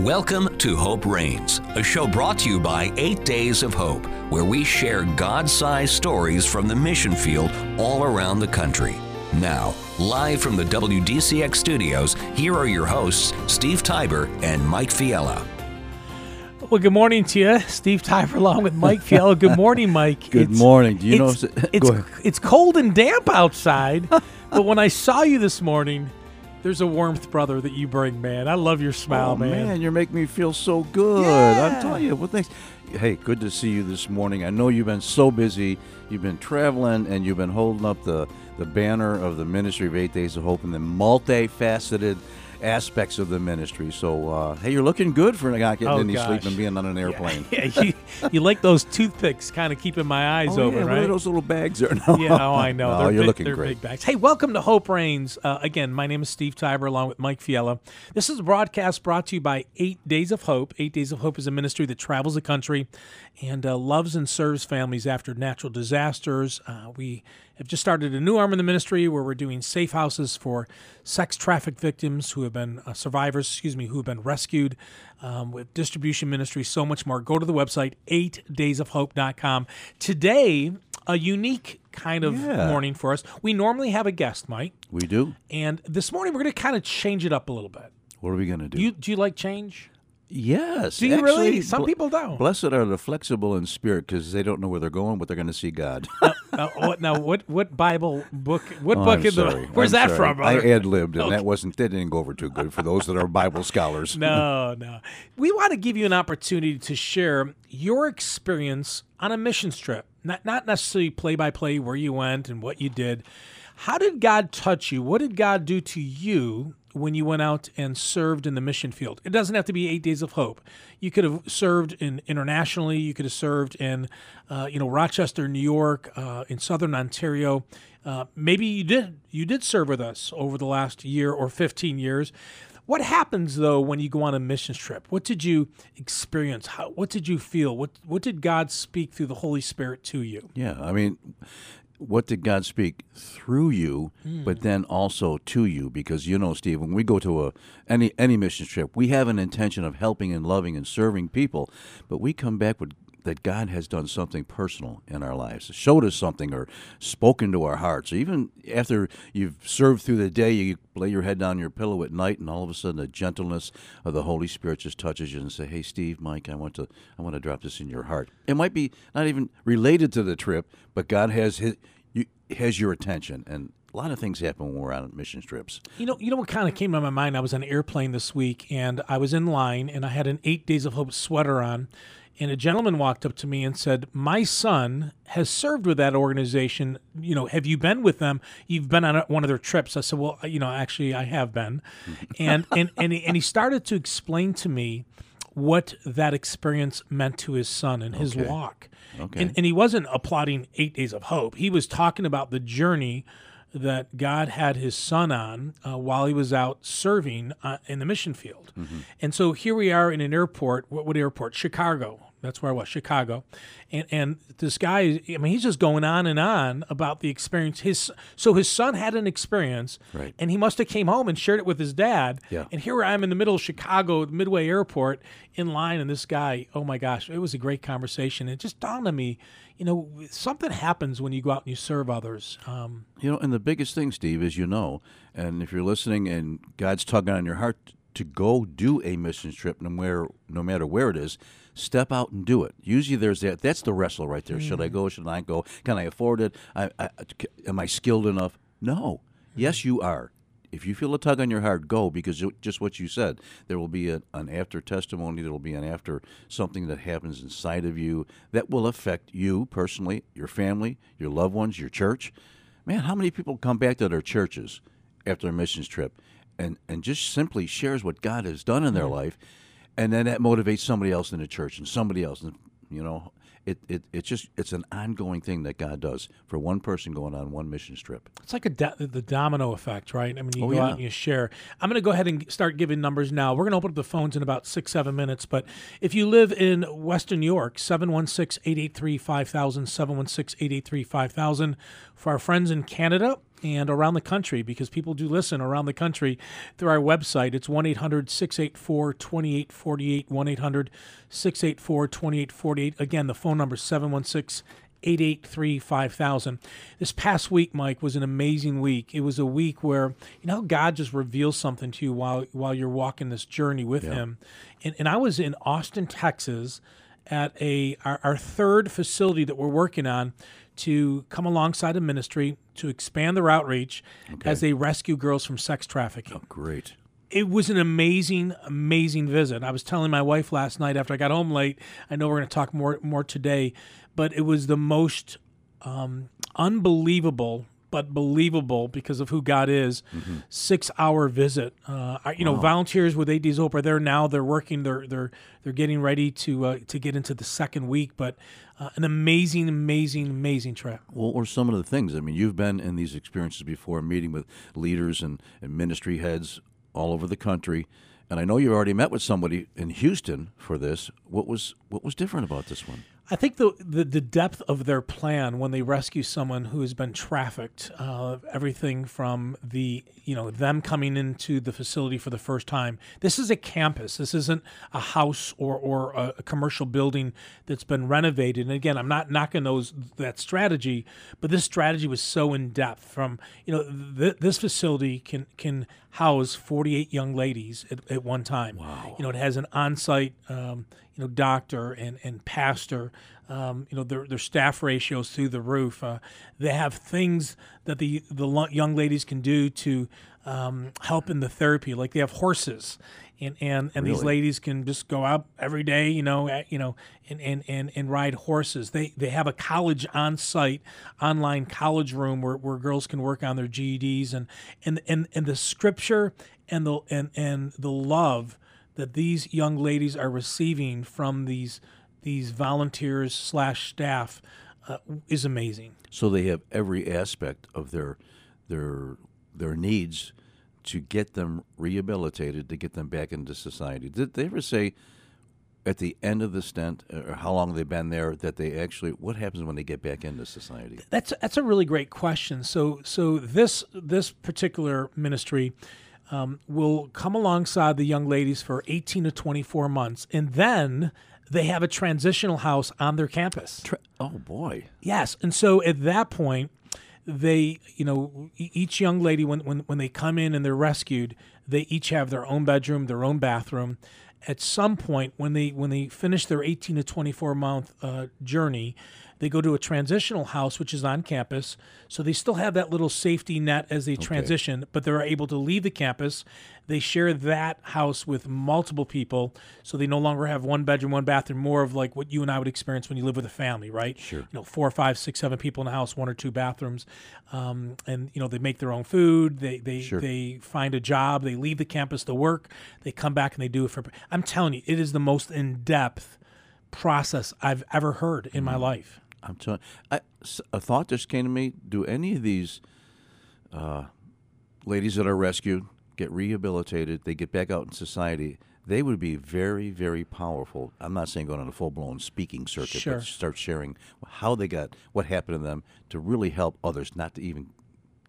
Welcome to Hope Reigns, a show brought to you by Eight Days of Hope, where we share God sized stories from the mission field all around the country. Now, live from the WDCX studios, here are your hosts, Steve Tybor and Mike Fiella. Well, good morning to you, Steve Tybor, along with Mike Fiella. Good morning, Mike. Good It's- morning. Do you know? it's, if- it's, it's cold and damp outside, but when I saw you this morning, there's a warmth, brother, that you bring, man. I love your smile, oh, man. you're making me feel so good. Yeah. I'm telling you. Well, thanks. Hey, good to see you this morning. I know you've been so busy. You've been traveling and you've been holding up the, the banner of the Ministry of Eight Days of Hope and the multifaceted aspects of the ministry. So, uh, hey, you're looking good for not getting Oh, any sleep and being on an airplane. Yeah, you, you like those toothpicks kind of keeping my eyes Oh, open, yeah, what right? are those little bags there now? Yeah, oh, I know. No, they're you're big, looking they're great. big bags. Hey, welcome to Hope Reigns. Uh, again, my name is Steve Tybor, along with Mike Fiella. This is a broadcast brought to you by Eight Days of Hope. Eight Days of Hope is a ministry that travels the country and uh, loves and serves families after natural disasters. Uh, we have just started a new arm in the ministry where we're doing safe houses for sex traffic victims who have been uh, survivors, excuse me, who have been rescued. Um, with distribution ministry, so much more. Go to the website, 8daysofhope.com. Today, a unique kind of Yeah. morning for us. We normally have a guest, Mike, We do? and this morning we're going to kind of change it up a little bit. What are we going to do? You do you like change? Yes. Do you really? actually, Some bl- people don't. Blessed are the flexible in spirit because they don't know where they're going, but they're going to see God. now, what, oh, now, what what Bible book? What Oh, book I'm in the? Where's I'm that sorry. from, brother? I ad libbed, and that wasn't that didn't go over too good for those that are Bible scholars. No, no. We want to give you an opportunity to share your experience on a missions trip. Not not necessarily play by play where you went and what you did. How did God touch you? What did God do to you when you went out and served in the mission field? It doesn't have to be eight days of hope. You could have served in internationally. You could have served in, uh, you know, Rochester, New York, uh, in Southern Ontario. Uh, maybe you did you did serve with us over the last year or 15 years. What happens though when you go on a missions trip? What did you experience? How, what did you feel? What what did God speak through the Holy Spirit to you? Yeah, I mean, what did God speak through you, Hmm. but then also to you? Because you know, Steve, when we go to a any any mission trip, we have an intention of helping and loving and serving people, but we come back with that God has done something personal in our lives, showed us something, or spoken to our hearts. Even after you've served through the day, you lay your head down your pillow at night, and all of a sudden, the gentleness of the Holy Spirit just touches you and say, "Hey, Steve, Mike, I want to, I want to drop this in your heart." It might be not even related to the trip, but God has his, you, has your attention, and a lot of things happen when we're on mission trips. You know, you know what kind of came to my mind. I was on an airplane this week, and I was in line, and I had an Eight Days of Hope sweater on, and a gentleman walked up to me and said, "My son has served with that organization. You know, have you been with them? You've been on one of their trips." I said, "Well, you know, actually, I have been," and and and he, and he started to explain to me what that experience meant to his son and his Okay. walk. Okay. And, and he wasn't applauding Eight Days of Hope. He was talking about the journey that God had his son on uh, while he was out serving uh, in the mission field. And so here we are in an airport. What, what airport? Chicago. That's where I was, Chicago. And and this guy, I mean, he's just going on and on about the experience. His so his son had an experience, Right. and he must have came home and shared it with his dad. Yeah. And here I am in the middle of Chicago, Midway Airport, in line, and this guy, oh my gosh, it was a great conversation. It just dawned on me, you know, something happens when you go out and you serve others. Um, You know, and the biggest thing, Steve, is you know, and if you're listening and God's tugging on your heart to go do a mission trip, no matter no matter where it is, step out and do it. Usually, there's that. That's the wrestle right there. Should I hmm. go? Should I go? Can I afford it? I, I, am I skilled enough? No. Hmm. Yes, you are. If you feel a tug on your heart, go because just what you said. There will be a, an after testimony. There will be an after something that happens inside of you that will affect you personally, your family, your loved ones, your church. Man, how many people come back to their churches after a missions trip and, and just simply shares what God has done in their hmm. life, and then that motivates somebody else in the church and somebody else. And, you know, it, it it's just it's an ongoing thing that God does for one person going on one mission trip. It's like a do- the domino effect, right? I mean, you Oh, go yeah. out and you share. I'm going to go ahead and start giving numbers now. We're going to open up the phones in about six, seven minutes. But if you live in Western New York, 716 883 5000, 716 883 5000. For our friends in Canada, and around the country because people do listen around the country through our website. It's 1 800 684 2848. 1 800 684 2848. Again, the phone number is 716 883 5000. This past week, Mike, was an amazing week. It was a week where, you know, God just reveals something to you while, while you're walking this journey with Him. And, and I was in Austin, Texas at a our, our third facility that we're working on to come alongside a ministry to expand their outreach as they rescue girls from sex trafficking. Oh, Great. It was an amazing, amazing visit. I was telling my wife last night after I got home late. I know we're going to talk more more today, but it was the most um, unbelievable but believable because of who God is. Six hour visit. Uh, I- you know, volunteers with AD's Hope are there now. They're working. They're they're they're getting ready to uh, to get into the second week. But uh, an amazing, amazing, amazing trip. Well, or some of the things. I mean, you've been in these experiences before, meeting with leaders and, and ministry heads all over the country, and I know you've already met with somebody in Houston for this. What was what was different about this one? I think the, the the depth of their plan when they rescue someone who has been trafficked, uh, everything from the you know them coming into the facility for the first time. This is a campus. This isn't a house or or a, commercial building that's been renovated. And again, I'm not knocking those that strategy, but this strategy was so in depth. From you know th- this facility can can house 48 young ladies at, at one time. Wow. You know it has an on-site. Um, you know, doctor and, and pastor, um, you know, their, their staff ratios through the roof. Uh, they have things that the, the young ladies can do to um, help in the therapy. Like they have horses and, and, and these ladies can just go out every day, you know, at, you know, and, and, and, and ride horses. They, they have a college on site, online college room where, where girls can work on their GEDs and, and, and, and the scripture and the, and, and the love that these young ladies are receiving from these these volunteers slash staff uh, is amazing. So they have every aspect of their their their needs to get them rehabilitated, to get them back into society. Did they ever say at the end of the stint, or how long they've been there, that they actually what happens when they get back into society? That's that's a really great question. So so this this particular ministry um, will come alongside the young ladies for 18 to 24 months, and then they have a transitional house on their campus. Oh boy, Yes, and so at that point, they, you know, each young lady when when when they come in and they're rescued, they each have their own bedroom, their own bathroom. At some point, when they when they finish their 18 to 24 month uh, journey, they go to a transitional house, which is on campus. So they still have that little safety net as they transition, but they're able to leave the campus. They share that house with multiple people, so they no longer have one bedroom, one bathroom, more of like what you and I would experience when you live with a family, right? Sure. You know, four, five, six, seven people in a house, one or two bathrooms, um, and you know they make their own food. They they they find a job. They leave the campus to work. They come back and they do it for. I'm telling you, it is the most in depth process I've ever heard in my life. I'm telling. I, a thought just came to me. Do any of these uh, ladies that are rescued get rehabilitated? They get back out in society. They would be very, very powerful. I'm not saying going on a full blown speaking circuit, Sure. but start sharing how they got, what happened to them, to really help others, not to even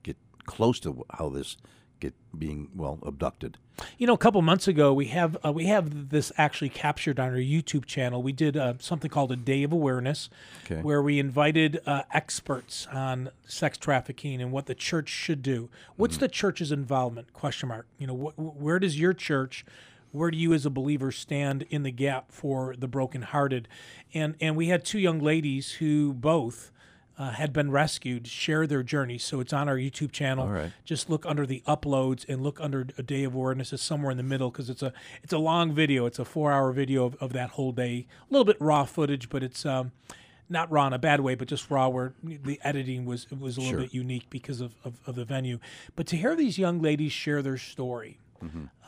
get close to how this get being well abducted. You know, a couple months ago, we have uh, we have this actually captured on our YouTube channel. We did uh, something called a Day of Awareness, Okay. where we invited uh, experts on sex trafficking and what the church should do. What's the church's involvement? Question mark. You know, wh- where does your church? Where do you, as a believer, stand in the gap for the brokenhearted? And and we had two young ladies who both uh, had been rescued share their journey. So it's on our YouTube channel. Right. Just look under the uploads and look under a day of awareness. It's somewhere in the middle because it's a it's a long video. It's a four hour video of, of that whole day. A little bit raw footage, but it's um, not raw in a bad way, but just raw where the editing was it was a little Sure. bit unique because of, of, of the venue. But to hear these young ladies share their story,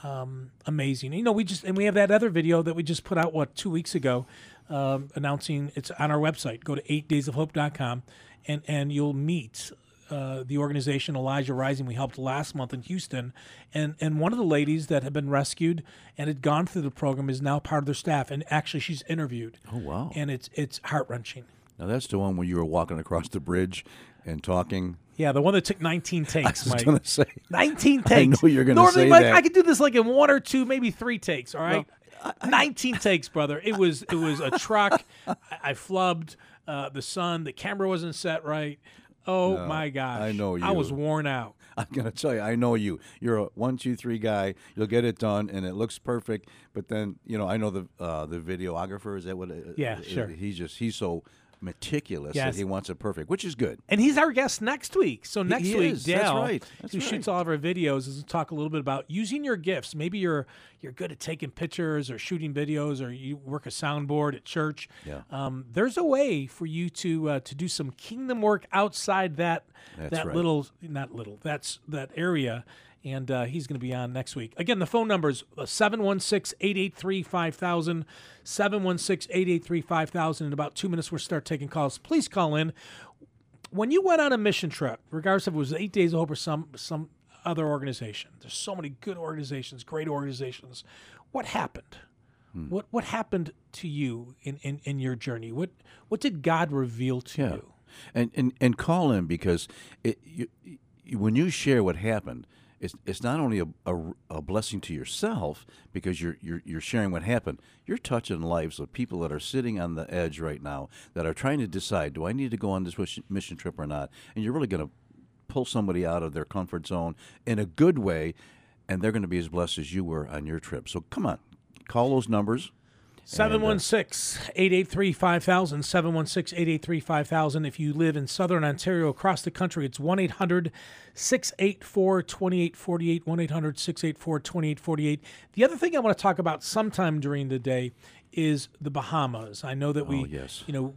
um, amazing. You know, we just and we have that other video that we just put out what two weeks ago, um, announcing it's on our website. Go to eightdaysofhope.com, and and you'll meet. Uh, the organization Elijah Rising we helped last month in Houston, and and one of the ladies that had been rescued and had gone through the program is now part of their staff, and actually she's interviewed, Oh wow! and it's it's heart wrenching. Now that's the one where you were walking across the bridge and talking. Yeah, the one that took 19 takes, I was Mike. going to say. 19 takes. I know you're gonna Normally, say Mike, that. I could do this like in one or two, maybe three takes. All right, 19 takes, brother. It was it was a truck. I, I flubbed uh, the sun. The camera wasn't set right. Oh my gosh! I know you. I was worn out. I'm going to tell you, I know you. You're a one, two, three guy. You'll get it done, and it looks perfect. But then, you know, I know the uh, the videographer. Is that what? It, Yeah, it- sure. He's just he's so meticulous Yes. that he wants it perfect, which is good. And he's our guest next week. So next he week, is. That's Dale, right. That's who shoots all of our videos, is to talk a little bit about using your gifts. Maybe you're you're good at taking pictures or shooting videos, or you work a soundboard at church. Yeah. Um, there's a way for you to uh, to do some kingdom work outside that That's that right. little not little that's that area. And uh, he's going to be on next week. Again, the phone number is uh, 716 883 5000. 716 883 5000. In about two minutes, we'll start taking calls. Please call in when you went on a mission trip, regardless if it was Eight Days of Hope or some some other organization, there's so many good organizations, great organizations. What happened? Hmm. What what happened to you in, in, in your journey? What what did God reveal to Yeah. you? and and, and call in because it, you, you, when you share what happened, it's, it's not only a, a, a blessing to yourself because you're, you're you're sharing what happened. You're touching lives of people that are sitting on the edge right now that are trying to decide: Do I need to go on this mission trip or not? And you're really going to pull somebody out of their comfort zone in a good way, and they're going to be as blessed as you were on your trip. So come on, call those numbers. 716 883 5000. 716 883 5000. If you live in southern Ontario across the country, it's 1 800 684 2848. 1 800 684 2848. The other thing I want to talk about sometime during the day is the Bahamas. I know that we, Oh, yes. you know,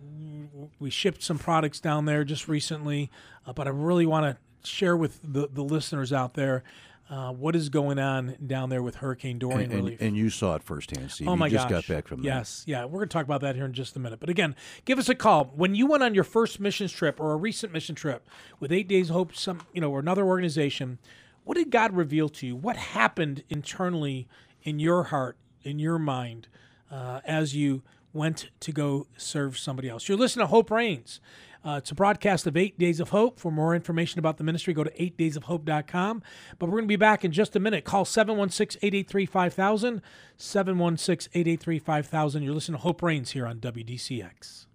we shipped some products down there just recently, uh, but I really want to share with the, the listeners out there uh, what is going on down there with Hurricane Dorian And, and, relief. and you saw it firsthand, Steve. Oh my you just gosh! got back from yes, yeah. We're going to talk about that here in just a minute. But again, give us a call when you went on your first missions trip or a recent mission trip with Eight Days of Hope, some you know, or another organization. What did God reveal to you? What happened internally in your heart, in your mind, uh, as you went to go serve somebody else? You're listening to Hope Reigns. Uh, it's a broadcast of Eight Days of Hope. For more information about the ministry, go to 8daysofhope.com. But we're going to be back in just a minute. Call 716 883 5000. 716 883 5000. You're listening to Hope Reigns here on WDCX.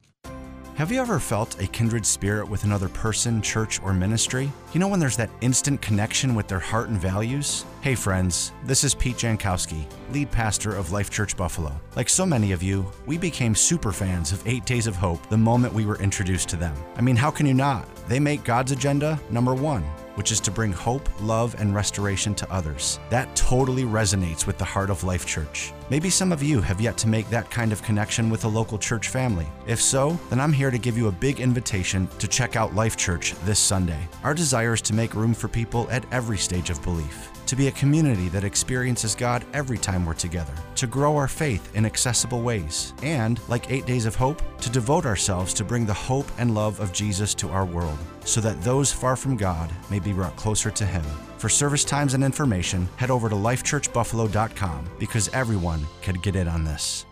Have you ever felt a kindred spirit with another person, church, or ministry? You know when there's that instant connection with their heart and values? Hey, friends, this is Pete Jankowski, lead pastor of Life Church Buffalo. Like so many of you, we became super fans of Eight Days of Hope the moment we were introduced to them. I mean, how can you not? They make God's agenda number one which is to bring hope, love, and restoration to others. That totally resonates with the heart of Life Church. Maybe some of you have yet to make that kind of connection with a local church family. If so, then I'm here to give you a big invitation to check out Life Church this Sunday. Our desire is to make room for people at every stage of belief to be a community that experiences God every time we're together, to grow our faith in accessible ways, and, like Eight Days of Hope, to devote ourselves to bring the hope and love of Jesus to our world, so that those far from God may be brought closer to Him. For service times and information, head over to lifechurchbuffalo.com because everyone can get in on this.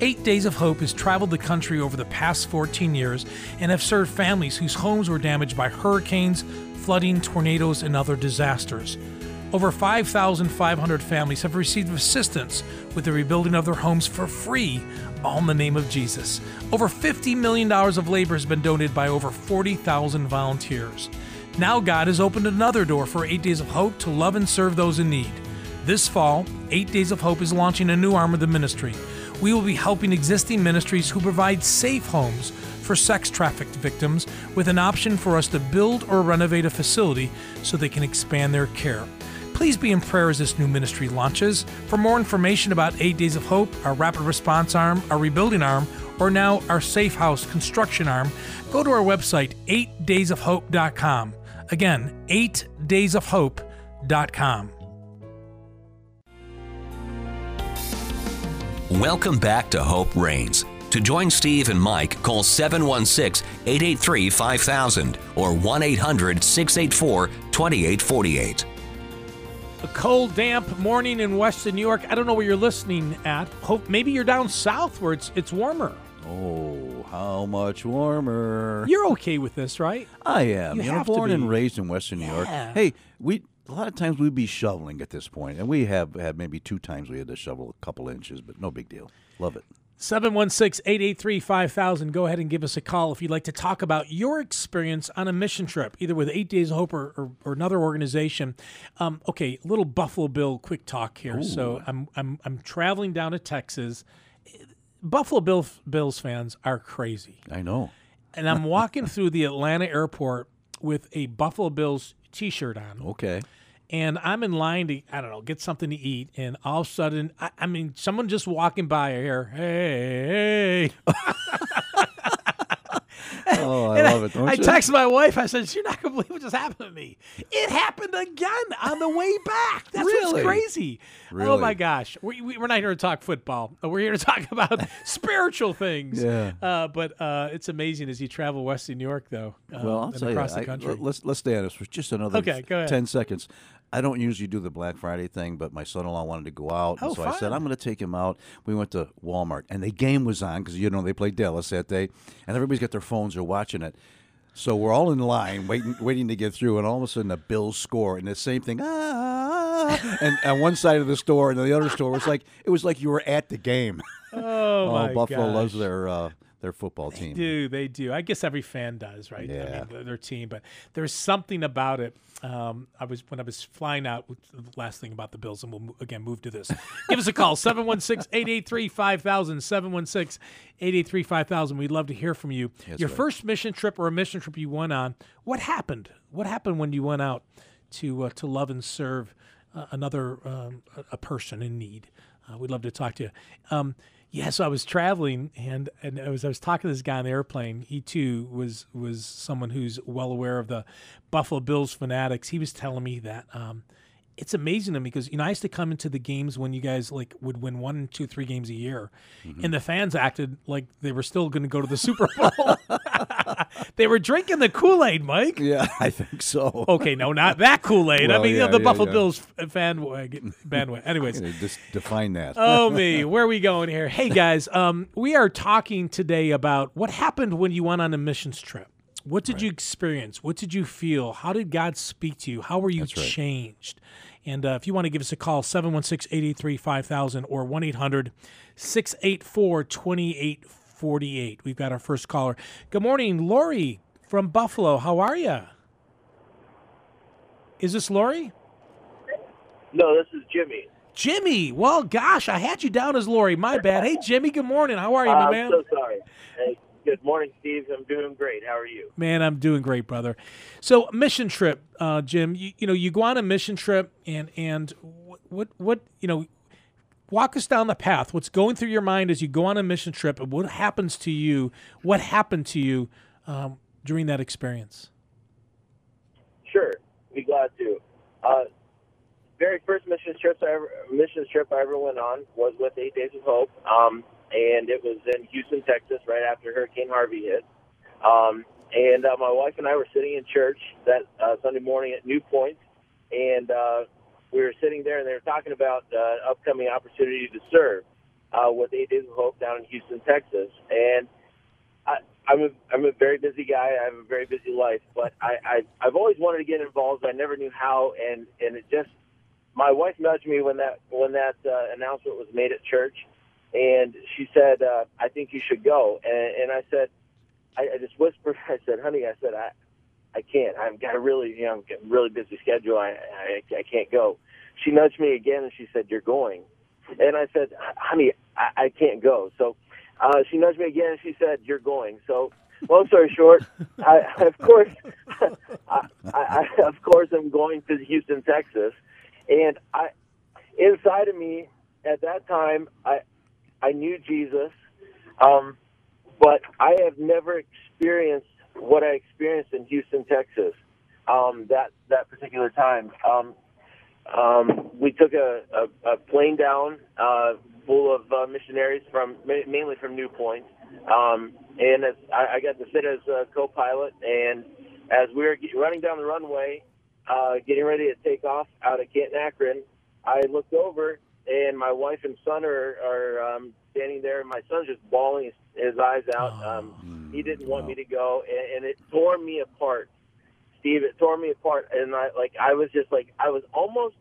Eight Days of Hope has traveled the country over the past 14 years and have served families whose homes were damaged by hurricanes, flooding, tornadoes, and other disasters. Over 5,500 families have received assistance with the rebuilding of their homes for free, all in the name of Jesus. Over $50 million of labor has been donated by over 40,000 volunteers. Now God has opened another door for Eight Days of Hope to love and serve those in need. This fall, Eight Days of Hope is launching a new arm of the ministry. We will be helping existing ministries who provide safe homes for sex trafficked victims with an option for us to build or renovate a facility so they can expand their care. Please be in prayer as this new ministry launches. For more information about Eight Days of Hope, our rapid response arm, our rebuilding arm, or now our safe house construction arm, go to our website, 8daysofhope.com. Again, 8daysofhope.com. Welcome back to Hope Reigns. To join Steve and Mike, call 716 883 5000 or 1 800 684 2848. A cold, damp morning in Western New York. I don't know where you're listening at. Hope maybe you're down south where it's it's warmer. Oh, how much warmer. You're okay with this, right? I am. You You, know, born and raised in Western New York. Yeah. Hey, we a lot of times we'd be shoveling at this point, and we have had maybe two times we had to shovel a couple inches, but no big deal. Love it. 716 883 5000. Go ahead and give us a call if you'd like to talk about your experience on a mission trip, either with Eight Days of Hope or, or, or another organization. Um, okay, little Buffalo Bill quick talk here. So I'm, I'm, I'm traveling down to Texas. Buffalo Bill, Bills fans are crazy. I know. And I'm walking through the Atlanta airport with a Buffalo Bills t shirt on. Okay. and I'm in line to I don't know get something to eat, and all of a sudden, I, I mean, someone just walking by here, hey, hey. Oh, I love it. Don't I you? text my wife. I said, "You're not gonna believe what just happened to me. It happened again on the way back. That's Really? what's crazy. Oh my gosh, we, we, we're not here to talk football. We're here to talk about spiritual things. Yeah. Uh, but uh, it's amazing as you travel western New York, though. uh, Well, I'll and tell across you, the I- let's let's stay on this for just another Okay, go ahead. ten seconds. I don't usually do the Black Friday thing, but my son-in-law wanted to go out, and Oh, so I said I'm going to take him out. We went to Walmart, and the game was on because you know they played Dallas that day, and everybody's got their phones, they're watching it. So we're all in line waiting, waiting to get through, and all of a sudden the Bills score, and the same thing, ah, and on one side of the store, and the other store was like it was like you were at the game. oh, my Buffalo gosh. loves their uh, their football team. do they do i guess every fan does right i Yeah. mean their, team but there's something about it um, i was when i was flying out last thing about the bills and we'll again move to this give us a call 716-883-5000 716-883-5000 we'd love to hear from you your right. first mission trip or a mission trip you went on what happened what happened when you went out to uh, to love and serve uh, another um, a, a person in need. Uh, we'd love to talk to you. Um, yeah, so I was traveling, and and as I was talking to this guy on the airplane, he too was was someone who's well aware of the Buffalo Bills fanatics. He was telling me that. Um, it's amazing to me because you know I used to come into the games when you guys like would win one, two, three games a year, and the fans acted like they were still going to go to the Super Bowl. they were drinking the Kool Aid, Mike. Yeah, I think so. Okay, no, not that Kool Aid. I Well, mean, you know, the yeah, Buffalo yeah. Bills fan wagon, bandwagon. Anyways, Just define that. oh me, where are we going here? Hey guys, um, we are talking today about what happened when you went on a missions trip. What did you experience? What did you feel? How did God speak to you? How were you right. changed? And uh, if you want to give us a call, 716 883 5000 or 1 800 684 2848. We've got our first caller. Good morning, Lori from Buffalo. How are you? Is this Lori? No, this is Jimmy. Jimmy. Well, gosh, I had you down as Lori. My bad. Hey, Jimmy. Good morning. How are you, my I'm man? so sorry. Hey, good morning, Steve. I'm doing great. How are you? Man, I'm doing great, brother. So, mission trip, uh, Jim. You, you know, you go on a mission trip, and and what, what what you know, walk us down the path. What's going through your mind as you go on a mission trip, and what happens to you? What happened to you um, during that experience? Sure. Be glad to. Uh, very first mission trip I ever mission trip I ever went on was with Eight Days of Hope, um, and it was in Houston, Texas, right after Hurricane Harvey hit. Um, and uh, my wife and I were sitting in church that uh, Sunday morning at New Point, and uh, we were sitting there, and they were talking about uh, upcoming opportunity to serve uh, with Eight Days of Hope down in Houston, Texas, and I, I'm a I'm a very busy guy. I have a very busy life, but I, I I've always wanted to get involved. I never knew how, and and it just my wife nudged me when that when that uh, announcement was made at church, and she said, uh, "I think you should go." And, and I said, I, I just whispered, I said, "Honey," I said, "I I can't. I've got a really you know really busy schedule. I, I I can't go." She nudged me again, and she said, "You're going," and I said, "Honey, I, I can't go." So uh, she nudged me again and she said, "You're going." So, long story short, I, of course, I, I, I, of course, I'm going to Houston, Texas, and I, inside of me at that time, I, I knew Jesus, um, but I have never experienced what I experienced in Houston, Texas. Um, that that particular time, um, um, we took a, a, a plane down uh, full of uh, missionaries from ma- mainly from New Point, um, and as, I, I got to sit as a co-pilot. And as we were running down the runway, uh, getting ready to take off out of Canton, Akron, I looked over and my wife and son are are um, standing there. and My son's just bawling his, his eyes out. Um, he didn't want me to go, and, and it tore me apart. Steve, it tore me apart, and I like I was just like I was almost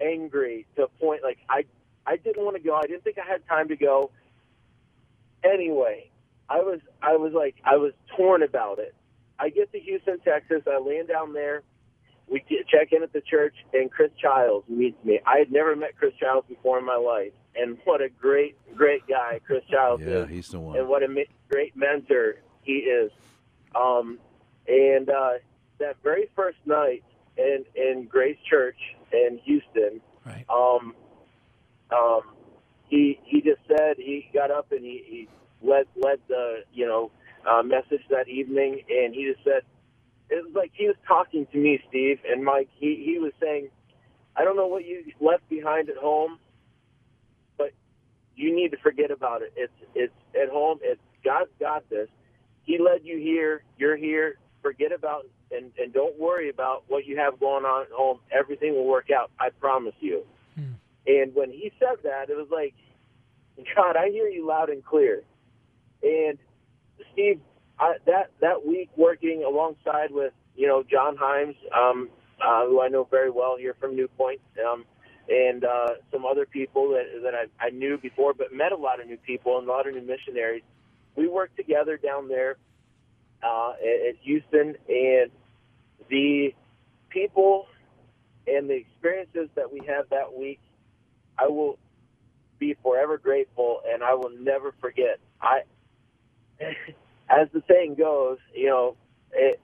angry to a point like I I didn't want to go. I didn't think I had time to go. Anyway, I was I was like I was torn about it. I get to Houston, Texas. I land down there. We check in at the church, and Chris Childs meets me. I had never met Chris Childs before in my life, and what a great, great guy Chris Childs Yeah, is, he's the one. and what a great mentor he is. Um, and uh, that very first night in in Grace Church in Houston, Right. um, um, he he just said he got up and he, he led led the you know uh, message that evening, and he just said it was like he was talking to me, Steve and Mike. He he was saying, I don't know what you left behind at home, but you need to forget about it. It's it's at home. It's God's got this. He led you here. You're here. Forget about and and don't worry about what you have going on at home. Everything will work out. I promise you. Hmm. And when he said that, it was like, God, I hear you loud and clear. And Steve, I, that that week working alongside with you know John Himes, um, uh, who I know very well here from New Point, um, and uh, some other people that that I, I knew before, but met a lot of new people and a lot of new missionaries. We worked together down there uh, at, at Houston, and the people and the experiences that we had that week, I will be forever grateful, and I will never forget. I, as the saying goes, you know, it,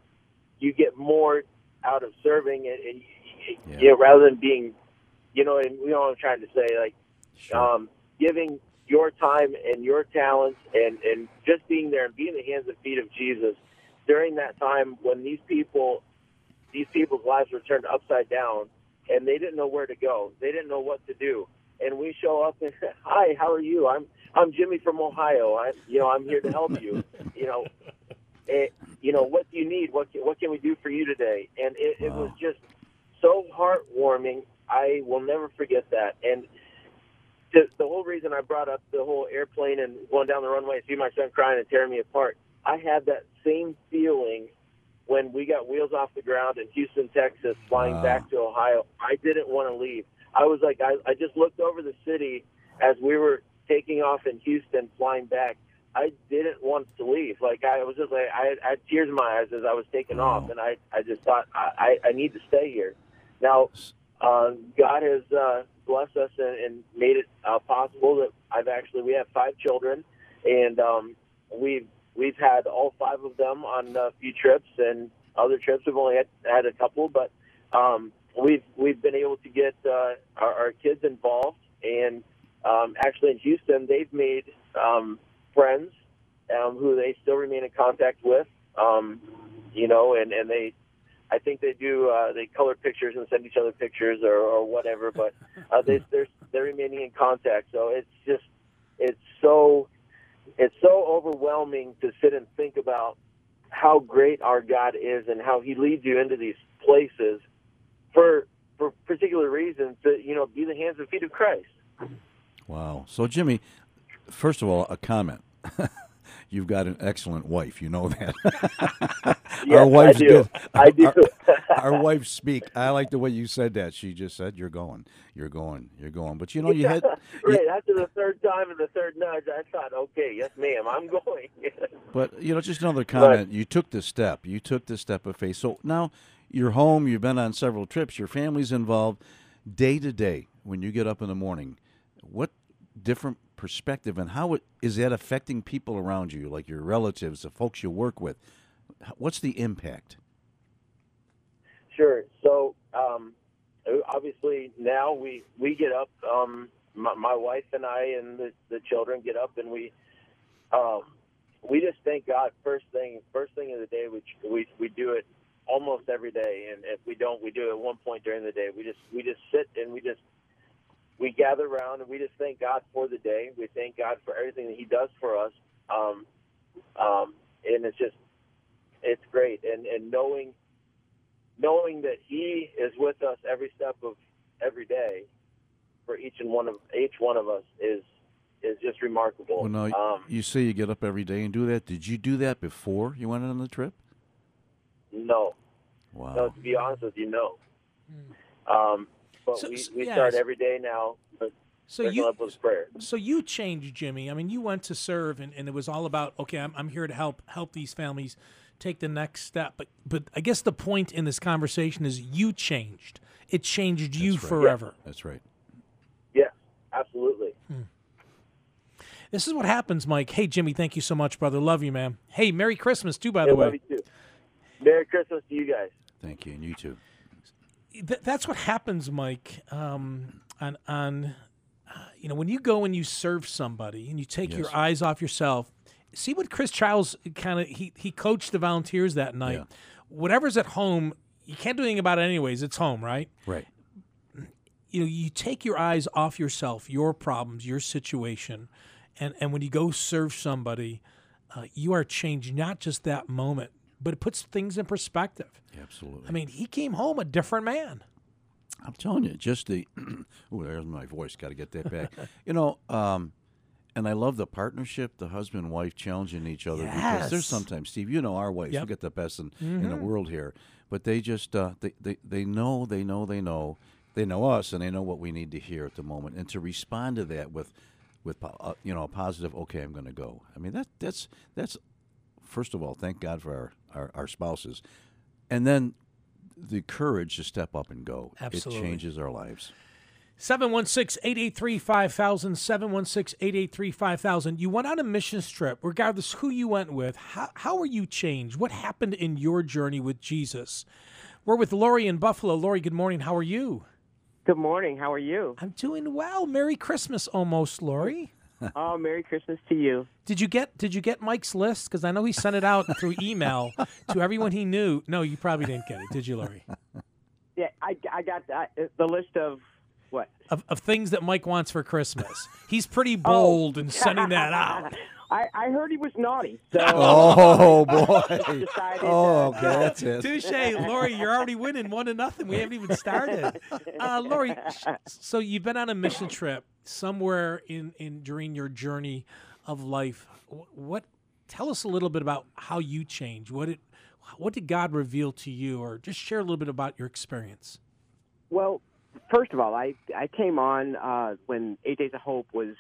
you get more out of serving, and, and you, Yeah. you know, rather than being, you know, and we know what I'm trying to say, like Sure. um, giving your time and your talents and, and just being there and being the hands and feet of Jesus during that time when these people, these people's lives were turned upside down and they didn't know where to go. They didn't know what to do. And we show up and say, hi, how are you? I'm I'm Jimmy from Ohio. I you know I'm here to help you. you know, it, you know what do you need? What can, what can we do for you today? And it, it was just so heartwarming. I will never forget that. And the, the whole reason I brought up the whole airplane and going down the runway and see my son crying and tearing me apart, I had that same feeling when we got wheels off the ground in Houston, Texas, flying Wow. back to Ohio. I didn't want to leave. I was like, I, I just looked over the city as we were taking off in Houston, flying back. I didn't want to leave. Like I was just like I had, I had tears in my eyes as I was taking Wow. off, and I I just thought I I I need to stay here. Now, uh, God has uh, blessed us and, and made it uh, possible that I've actually we have five children, and um, we've we've had all five of them on a few trips, and other trips we've only had, had a couple, but um, we've we've been able to get uh, our, our kids involved, and um, actually in Houston they've made um, friends um, who they still remain in contact with, um, you know, and and they I think they do. Uh, they color pictures and send each other pictures or, or whatever. But uh, they, they're they're remaining in contact. So it's just it's so it's so overwhelming to sit and think about how great our God is and how He leads you into these places for for particular reasons to you know be the hands and feet of Christ. Wow. So, Jimmy, first of all, a comment. You've got an excellent wife. You know that. Yes, our wives I do. good. I do. Our, our wives speak. I like the way you said that. She just said, "You're going. You're going. You're going." But you know, you had. right after the third time and the third nudge, I thought, okay, yes, ma'am, I'm going. But you know, just another comment. You took the step. You took the step of faith. So now you're home. You've been on several trips. Your family's involved. Day to day, when you get up in the morning, what different perspective and how it, is that affecting people around you, like your relatives, the folks you work with? What's the impact? Sure. So um, obviously now we we get up. Um, my, my wife and I and the, the children get up and we um, we just thank God. First thing, first thing of the day, we we we do it almost every day, and if we don't, we do it at one point during the day. We just we just sit and we just we gather around and we just thank God for the day. We thank God for everything that He does for us. Um, um, and it's just it's great, and and knowing knowing that He is with us every step of every day for each and one of each one of us is is just remarkable. Well, now um, you say you get up every day and do that. Did you do that before you went on the trip? no, Wow. no. To be honest with you, no. Um, but So- we, so- we yes. start every day now. So you up so you changed, Jimmy. I mean, you went to serve, and, and it was all about okay. I'm, I'm here to help help these families take the next step. But but I guess the point in this conversation is you changed. It changed you right. forever. That's right. Yes, absolutely. Hmm. This is what happens, Mike. Hey, Jimmy, thank you so much, brother. Love you, man. Hey, Merry Christmas too, by Yeah, the love way. you too. Merry Christmas to you guys. Thank you, and you too. Th- that's what happens, Mike. Um, on on, uh, you know, when you go and you serve somebody and you take your eyes off yourself. See what Chris Childs kind of he he coached the volunteers that night. Yeah. Whatever's at home, you can't do anything about it anyways. It's home, right? Right. you know you take your eyes off yourself your problems your situation and and when you go serve somebody uh, you are changed not just that moment but it puts things in perspective Absolutely. i mean he came home a different man I'm telling you, just the. oh, there's my voice. Got to get that back. you know, um, and I love the partnership, the husband and wife challenging each other because Yes. there's sometimes, Steve, you know our wives, Yep. we get the best in, in the world here, but they just uh, they, they they know they know they know they know us and they know what we need to hear at the moment, and to respond to that with with uh, you know a positive. Okay, I'm going to go. I mean that that's that's first of all, thank God for our, our, our spouses, and then the courage to step up and go. Absolutely. It changes our lives. 716-883-5000 716-883-5000 you went on a mission trip regardless who you went with how, how are you changed what happened in your journey with jesus we're with lori in buffalo lori good morning how are you Good morning. How are you? i'm doing well merry christmas almost lori Oh, Merry Christmas to you. Did you get Did you get Mike's list? Because I know he sent it out through email to everyone he knew. No, you probably didn't get it, did you, Lori? Yeah, I, I got that, the list of what? Of, of things that Mike wants for Christmas. He's pretty oh, bold in sending that out. I, I heard he was naughty, so Oh boy! Oh, uh, okay, that's it. Touche, Lori. You're already winning one to nothing. We haven't even started. Uh, Lori, so you've been on a mission trip somewhere in in during your journey of life. What? Tell us a little bit about how you changed. What it What did God reveal to you, or just share a little bit about your experience? Well, first of all, I I came on uh, when Eight Days of Hope was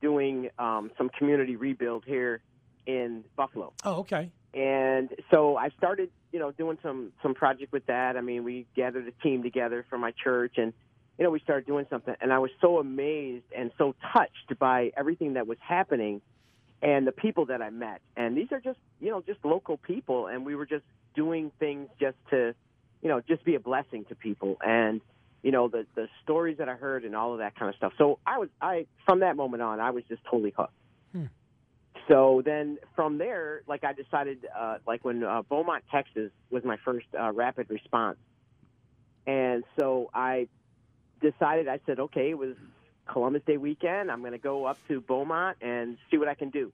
doing um, some community rebuild here in Buffalo. Oh, okay. and so I started, you know, doing some some project with that. I mean, we gathered a team together from my church, and you know, we started doing something. And I was so amazed and so touched by everything that was happening, and the people that I met. And these are just, you know, just local people, and we were just doing things just to, you know, just be a blessing to people. And you know, the the stories that I heard and all of that kind of stuff. So I was, I from that moment on, I was just totally hooked so then from there, like I decided, uh, like when uh, Beaumont, Texas was my first uh, rapid response. And so I decided, I said, okay, it was Columbus Day weekend. I'm going to go up to Beaumont and see what I can do.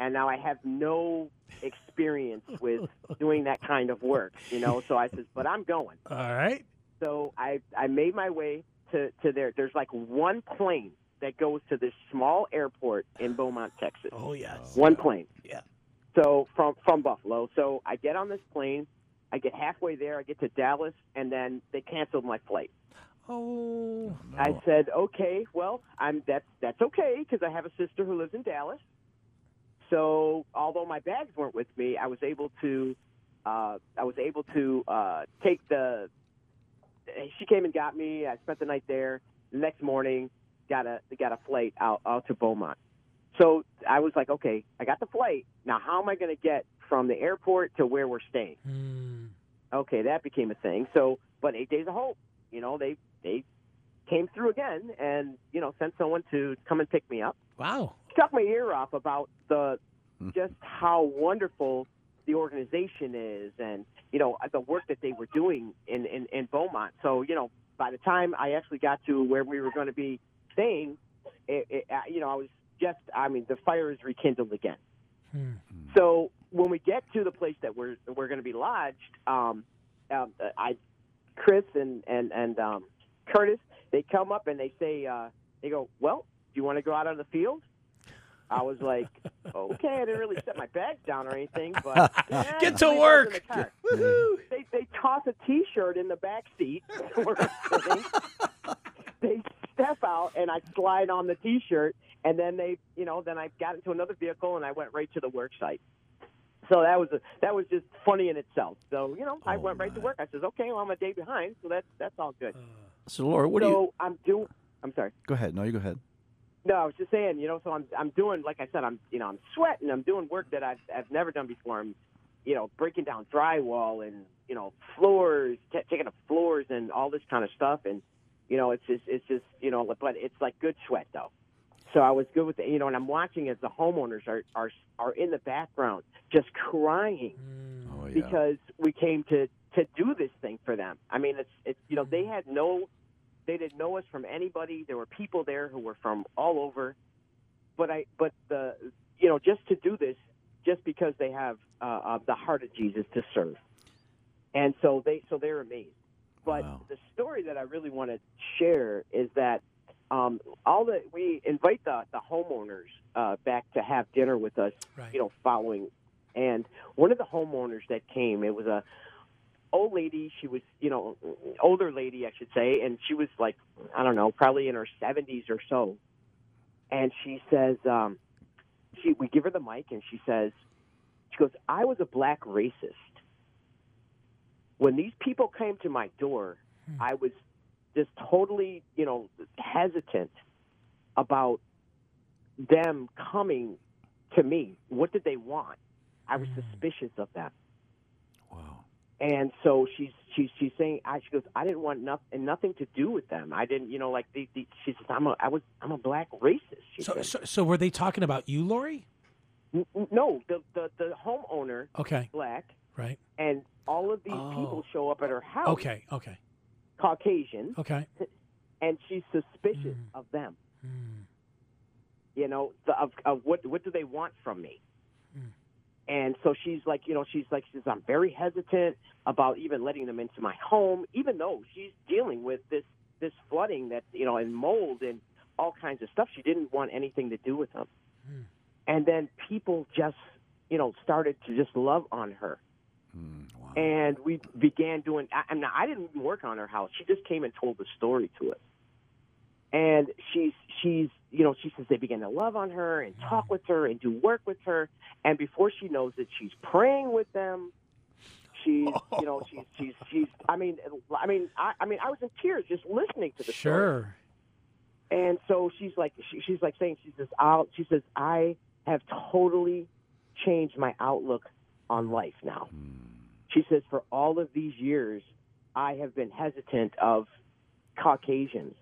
And now I have no experience with doing that kind of work, you know. So I said, but I'm going. All right. So I I made my way to to there. There's like one plane that goes to this small airport in Beaumont, Texas. Oh yes. One plane. Yeah. So from from Buffalo. So I get on this plane. I get halfway there. I get to Dallas, and then they canceled my flight. Oh. I said, okay, well, I'm that's that's okay because I have a sister who lives in Dallas. So although my bags weren't with me, I was able to uh, I was able to uh, take the. She came and got me. I spent the night there. The next morning, got a got a flight out out to Beaumont. So I was like, okay, I got the flight. Now, how am I going to get from the airport to where we're staying? Hmm. okay, that became a thing. So, but Eight Days of Hope, you know, they they came through again and you know sent someone to come and pick me up. Wow. Struck my ear off about the just how wonderful the organization is, and you know the work that they were doing in in, in Beaumont. So, you know, by the time I actually got to where we were going to be staying, it, it, uh, you know, I was just, I mean, the fire is rekindled again. Hmm. So when we get to the place that we're we're going to be lodged, um, um, I, Chris and and and um, Curtis, they come up and they say, uh, they go, "Well, do you want to go out on the field?" I was like, "Okay." I didn't really set my bag down or anything, but yeah, Get to leave those in work. the. They they toss a T-shirt in the back seat. they step out and I slide on the T-shirt, and then they, you know, then I got into another vehicle and I went right to the work site. So that was a, that was just funny in itself. So you know, I Oh, went right to work. I says, okay, well I'm a day behind, so that's that's all good. Uh, so, Laura, what so do you? I'm doing. I'm sorry. Go ahead. No, you go ahead. No, I was just saying, you know, so I'm I'm doing like I said, I'm you know I'm sweating. I'm doing work that I've I've never done before. I'm you know breaking down drywall and you know floors, t- taking up floors and all this kind of stuff. And you know it's just it's just you know, but it's like good sweat though. So I was good with the, you know, and I'm watching as the homeowners are are are in the background just crying mm. Oh yeah. because we came to to do this thing for them. I mean, it's it's you know they had no, they didn't know us from anybody. There were people there who were from all over, but I but the you know just to do this just because they have uh, uh, the heart of Jesus to serve, and so they so they're amazed. But Wow. the story that I really want to share is that um, all the we invite the the homeowners uh, back to have dinner with us Right. you know, following. And one of the homeowners that came, it was a old lady. She was, you know, older lady, I should say, and she was like, I don't know, probably in her seventies or so. And she says, um, she we give her the mic, and she says, she goes, I was a black racist. When these people came to my door, I was just totally, you know, hesitant about them coming to me. What did they want? I was suspicious of them. Wow. And so she's she's she's saying I she goes I didn't want nothing nothing to do with them. I didn't you know like the, the she says I'm a I was I'm a black racist. She So, so, so were they talking about you, Lori? N- n- no, the, the the homeowner Okay, black right. and all of these Oh. people show up at her house Okay, okay, Caucasian okay. and she's suspicious Mm. of them. Hmm. you know, the, of, of what what do they want from me? Hmm. And so she's like, you know, she's like, she says, I'm very hesitant about even letting them into my home, even though she's dealing with this this flooding that you know and mold and all kinds of stuff. She didn't want anything to do with them. Hmm. And then people just, you know, started to just love on her. Mm, wow. And we began doing. I, I'm not, I didn't even work on her house. She just came and told the story to us. And she's she's you know she says they began to love on her and talk with her and do work with her. And before she knows it, she's praying with them. She's oh. you know she's she's she's. I mean I mean I, I mean I was in tears just listening to the story. Sure. And so she's like, she, she's like saying, she says, I'll, she says, I have totally changed my outlook on life now. Hmm. She says, for all of these years, I have been hesitant of Caucasians,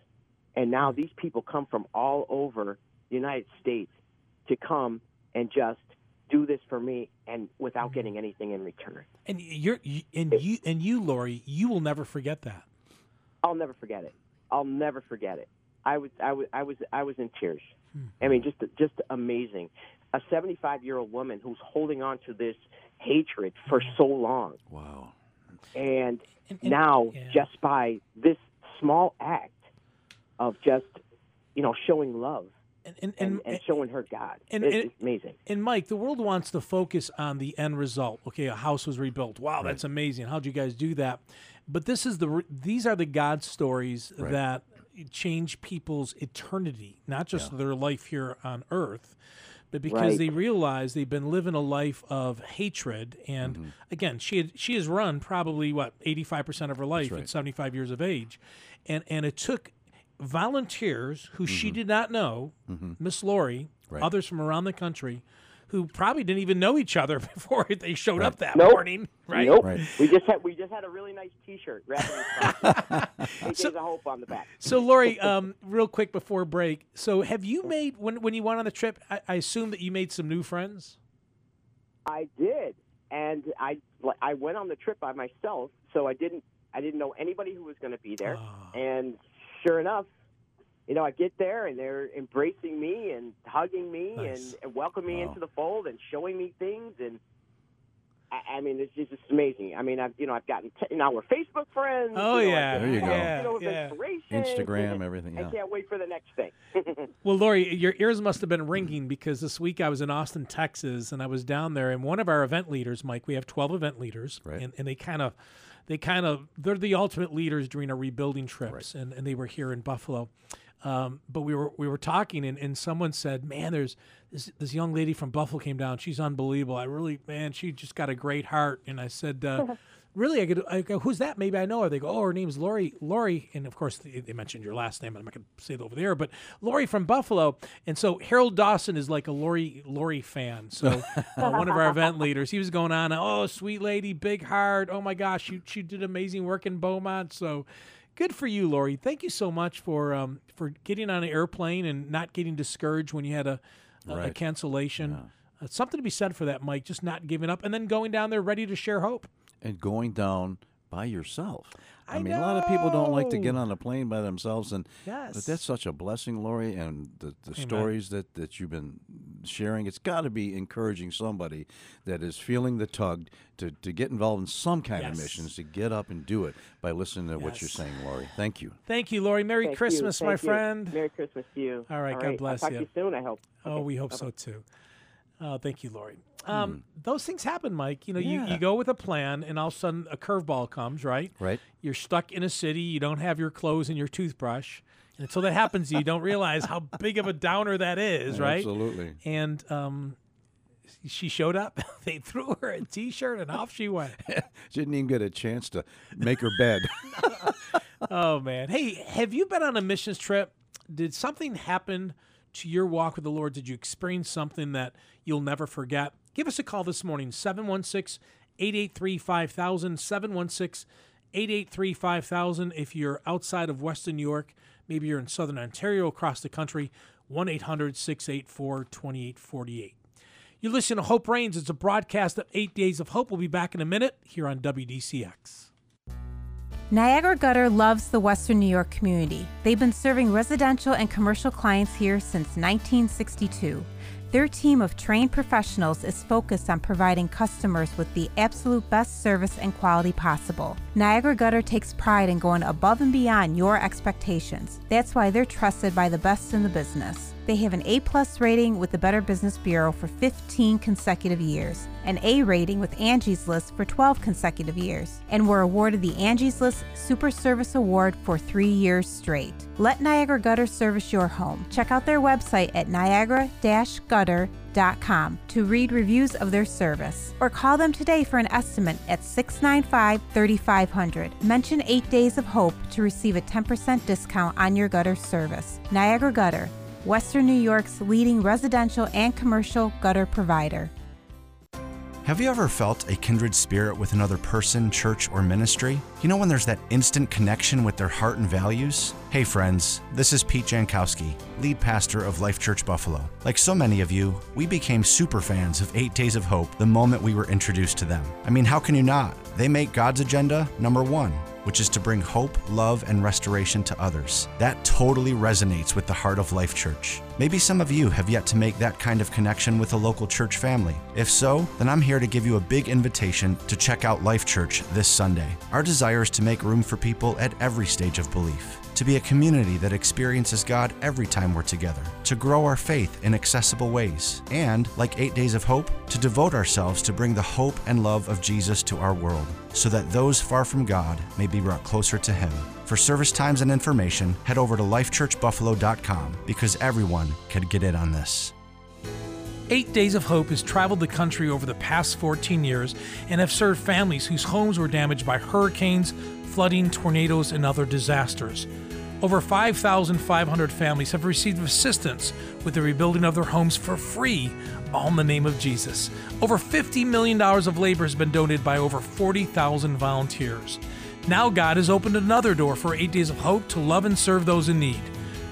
and now these people come from all over the United States to come and just do this for me, and without getting anything in return. And you're and you and you, Lori, you will never forget that. I'll never forget it. I'll never forget it. I was I was I was I was in tears. Hmm. I mean, just just amazing. A 75 year old woman who's holding on to this hatred for so long, Wow. and, And- and- now yeah. just by this small act of just you know showing love And and and, and, and showing her God, and- it's, and- amazing. And Mike, the world wants to focus on the end result. Okay, a house was rebuilt. Wow, that's amazing. How'd you guys do that? But this is the these are the God stories Right. that change people's eternity, not just their life here on earth, but because Right. they realize they've been living a life of hatred. And Mm-hmm. again, she had, she has run probably what eighty five percent of her life right. at seventy five years of age, and and it took volunteers who she did not know, Miss Lori, Mm-hmm. Right. others from around the country, who probably didn't even know each other before they showed up that Nope. morning, right? Nope. Right. We just had we just had a really nice T-shirt wrapped in Eight Days of Hope on the back. So, Lori, um, real quick before break. So, have you made when when you went on the trip? I, I assume that you made some new friends. I did, and I I went on the trip by myself, so I didn't I didn't know anybody who was going to be there. Ah. And sure enough, you know, I get there and they're embracing me and hugging me Nice. and, and welcoming me Wow. into the fold and showing me things and I, I mean, it's just it's amazing. I mean, I've you know I've gotten t- now we're Facebook friends. Oh, you know, yeah. There you go. Yeah, You know, yeah. inspiration, Instagram, and everything, I can't wait for the next thing. Well, Lori, your ears must have been ringing because this week I was in Austin, Texas, and I was down there, and one of our event leaders, Mike, we have twelve event leaders, Right. and, and they kind of, they kind of, they're the ultimate leaders during our rebuilding trips, and, and they were here in Buffalo. Um, but we were we were talking, and, and someone said, "Man, there's this this young lady from Buffalo came down. She's unbelievable. I really, man, she just got a great heart." And I said. Uh, Really, I could. I go, who's that? Maybe I know her. They go, oh, her name's Lori. Lori, and of course they, they mentioned your last name. I'm not going to say it over there, but Lori from Buffalo. And so Harold Dawson is like a Lori Lori fan. So uh, one of our event leaders, he was going on. Oh, sweet lady, big heart. Oh my gosh, she she did amazing work in Beaumont. So good for you, Lori. Thank you so much for um for getting on an airplane and not getting discouraged when you had a a, a Right. cancellation. Uh, something to be said for that, Mike. Just not giving up and then going down there ready to share hope. and going down by yourself. I, I mean, a lot of people don't like to get on a plane by themselves, and Yes. but that's such a blessing, Lori, and the, the stories that, that you've been sharing. It's got to be encouraging somebody that is feeling the tug to, to get involved in some kind Yes. of missions to get up and do it by listening to what you're saying, Lori. Thank you. Thank you, Lori. Merry Thank you, Christmas, my thank you. friend. Merry Christmas to you. All right, God bless I'll talk you. to you soon. I hope. Oh, Okay, we hope bye-bye. so too. Oh, thank you, Lori. Um, Those things happen, Mike. You know, you, Yeah. you go with a plan, and all of a sudden a curveball comes, right? Right. You're stuck in a city. You don't have your clothes and your toothbrush. And until that happens, you don't realize how big of a downer that is, right? Absolutely. And um, she showed up. they threw her a T-shirt, and off she went. She didn't even get a chance to make her bed. Oh man. Hey, have you been on a missions trip? Did something happen to your walk with the Lord? Did you experience something that you'll never forget? Give us a call this morning 716 883 5000 716 883 5000 if you're outside of Western New York, maybe you're in Southern Ontario across the country 1-800-684-2848. You listen to Hope Reigns. It's a broadcast of 8 Days of Hope. We'll be back in a minute here on WDCX. Niagara Gutter loves the Western New York community. They've been serving residential and commercial clients here since 1962. Their team of trained professionals is focused on providing customers with the absolute best service and quality possible. Niagara Gutter takes pride in going above and beyond your expectations. That's why they're trusted by the best in the business. They have an A plus rating with the Better Business Bureau for 15 consecutive years, an A rating with Angie's List for 12 consecutive years, and were awarded the Angie's List Super Service Award for three years straight. Let Niagara Gutter service your home. Check out their website at niagara-gutter.com to read reviews of their service, or call them today for an estimate at 695 3500. Mention 8 Days of Hope to receive a 10% discount on your gutter service. Niagara Gutter. Western New York's leading residential and commercial gutter provider. Have you ever felt a kindred spirit with another person, church, or ministry? You know when there's that instant connection with their heart and values? Hey friends, this is Pete Jankowski, lead pastor of Life Church Buffalo. Like so many of you, we became super fans of 8 Days of Hope the moment we were introduced to them. I mean, how can you not? They make God's agenda number one which is to bring hope, love, and restoration to others. That totally resonates with the heart of Life Church. Maybe some of you have yet to make that kind of connection with a local church family. If so, then I'm here to give you a big invitation to check out Life Church this Sunday. Our desire is to make room for people at every stage of belief to be a community that experiences God every time we're together, to grow our faith in accessible ways, and, like Eight Days of Hope, to devote ourselves to bring the hope and love of Jesus to our world, so that those far from God may be brought closer to Him. For service times and information, head over to lifechurchbuffalo.com because everyone can get in on this. Eight Days of Hope has traveled the country over the past 14 years and have served families whose homes were damaged by hurricanes, flooding, tornadoes, and other disasters. Over 5,500 families have received assistance with the rebuilding of their homes for free, all in the name of Jesus. Over $50 million of labor has been donated by over 40,000 volunteers. Now God has opened another door for Eight Days of Hope to love and serve those in need.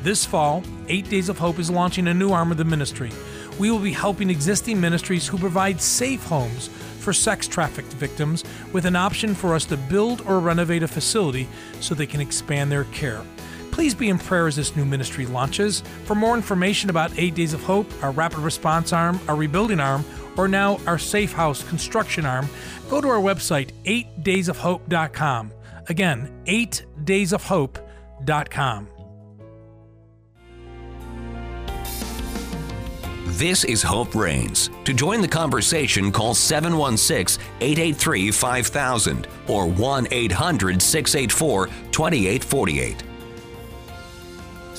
This fall, Eight Days of Hope is launching a new arm of the ministry. We will be helping existing ministries who provide safe homes for sex trafficked victims with an option for us to build or renovate a facility so they can expand their care. Please be in prayer as this new ministry launches. For more information about 8 Days of Hope, our rapid response arm, our rebuilding arm, or now our Safe House construction arm, go to our website, 8daysofhope.com. Again, 8daysofhope.com. This is Hope Reigns. To join the conversation, call 716 883 5000 or 1 800 684 2848.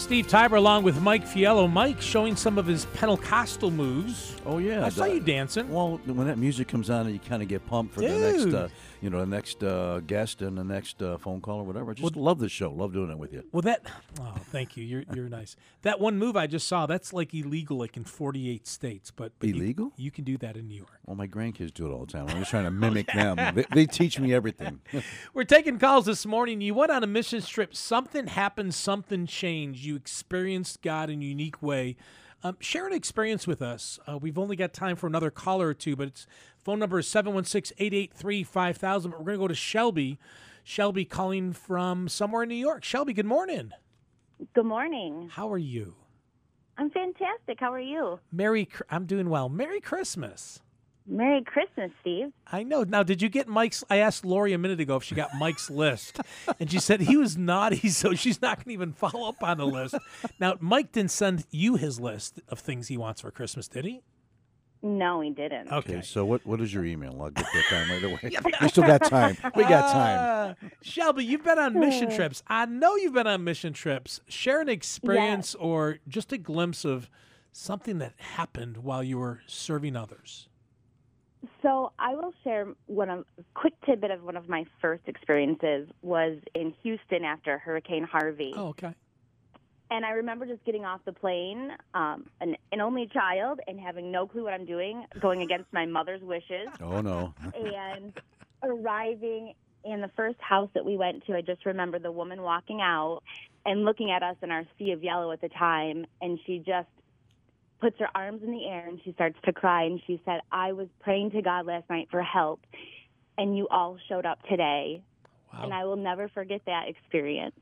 Steve Tybor along with Mike Fiello. Mike showing some of his Pentecostal moves. Oh yeah, I saw you dancing. Well, when that music comes on, you kind of get pumped for the next, uh, you know, the next uh, guest and the next uh, phone call or whatever. I just love the show. Love doing it with you. Well, that. Oh, thank you. You're you're nice. That one move I just saw. That's like illegal, like in 48 states. But, but you- Illegal? You, can do that in New York. Well, my grandkids do it all the time. I'm just trying to mimic them. They, they teach me everything. We're taking calls this morning. You went on a mission trip. Something happened. Something changed. You experienced God in a unique way. Um, share an experience with us. Uh, we've only got time for another caller or two, but it's phone number is 716-883-5000. But we're going to go to Shelby. Shelby calling from somewhere in New York. Shelby, good morning. Good morning. How are you? I'm fantastic. How are you? Merry. I'm doing well. Merry Christmas. Merry Christmas, Steve. I know. Now, did you get Mike's? I asked Lori a minute ago if she got Mike's list, and she said he was naughty, so she's not going to even follow up on the list. Now, Mike didn't send you his list of things he wants for Christmas, did he? No, he didn't. Okay. Okay, so what what is your email? I'll get that time right away. we still got time. We got time. Uh, Shelby, you've been on mission trips. I know you've been on mission trips. Share an experience or just a glimpse of something that happened while you were serving others. So I will share one of quick tidbit of one of my first experiences was in Houston after Hurricane Harvey. Oh, okay. And I remember just getting off the plane, um, an, an only child, and having no clue what I'm doing, going against my mother's wishes. Oh no. and arriving in the first house that we went to, I just remember the woman walking out and looking at us in our sea of yellow at the time, and she just puts her arms in the air and she starts to cry and she said, "I was praying to God last night for help, and you all showed up today." Wow. And I will never forget that experience.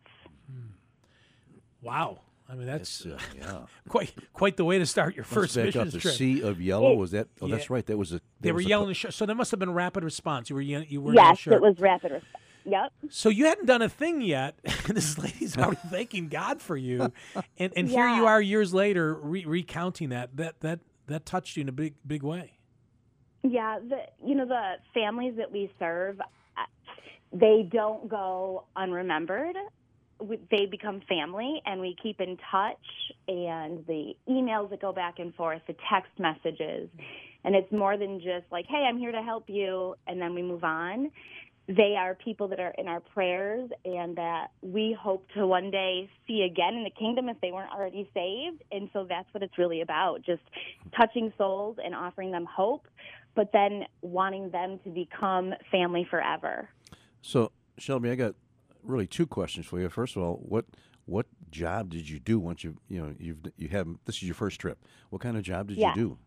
Wow. I mean, that's uh, yeah. quite quite the way to start your Let's first back mission up. The trip. sea of yellow was that? Oh, Yeah. that's right. That was a. They were was a- yelling. sh- So there must have been rapid response. You were you were yes, sure. it was rapid response. Yep. So you hadn't done a thing yet. this lady's already thanking God for you, and and here you are years later re- recounting that. That that that touched you in a big big way. Yeah, the you know the families that we serve, uh, they don't go unremembered. They become family, and we keep in touch. And the emails that go back and forth, the text messages, and it's more than just like, "Hey, I'm here to help you," and then we move on. They are people that are in our prayers, and that we hope to one day see again in the kingdom if they weren't already saved. And so that's what it's really about: just touching souls and offering them hope but then wanting them to become family forever. So Shelby, I got really two questions for you. First of all, what what job did you do once you you know you've you have this is your first trip? What kind of job did Yeah. you do?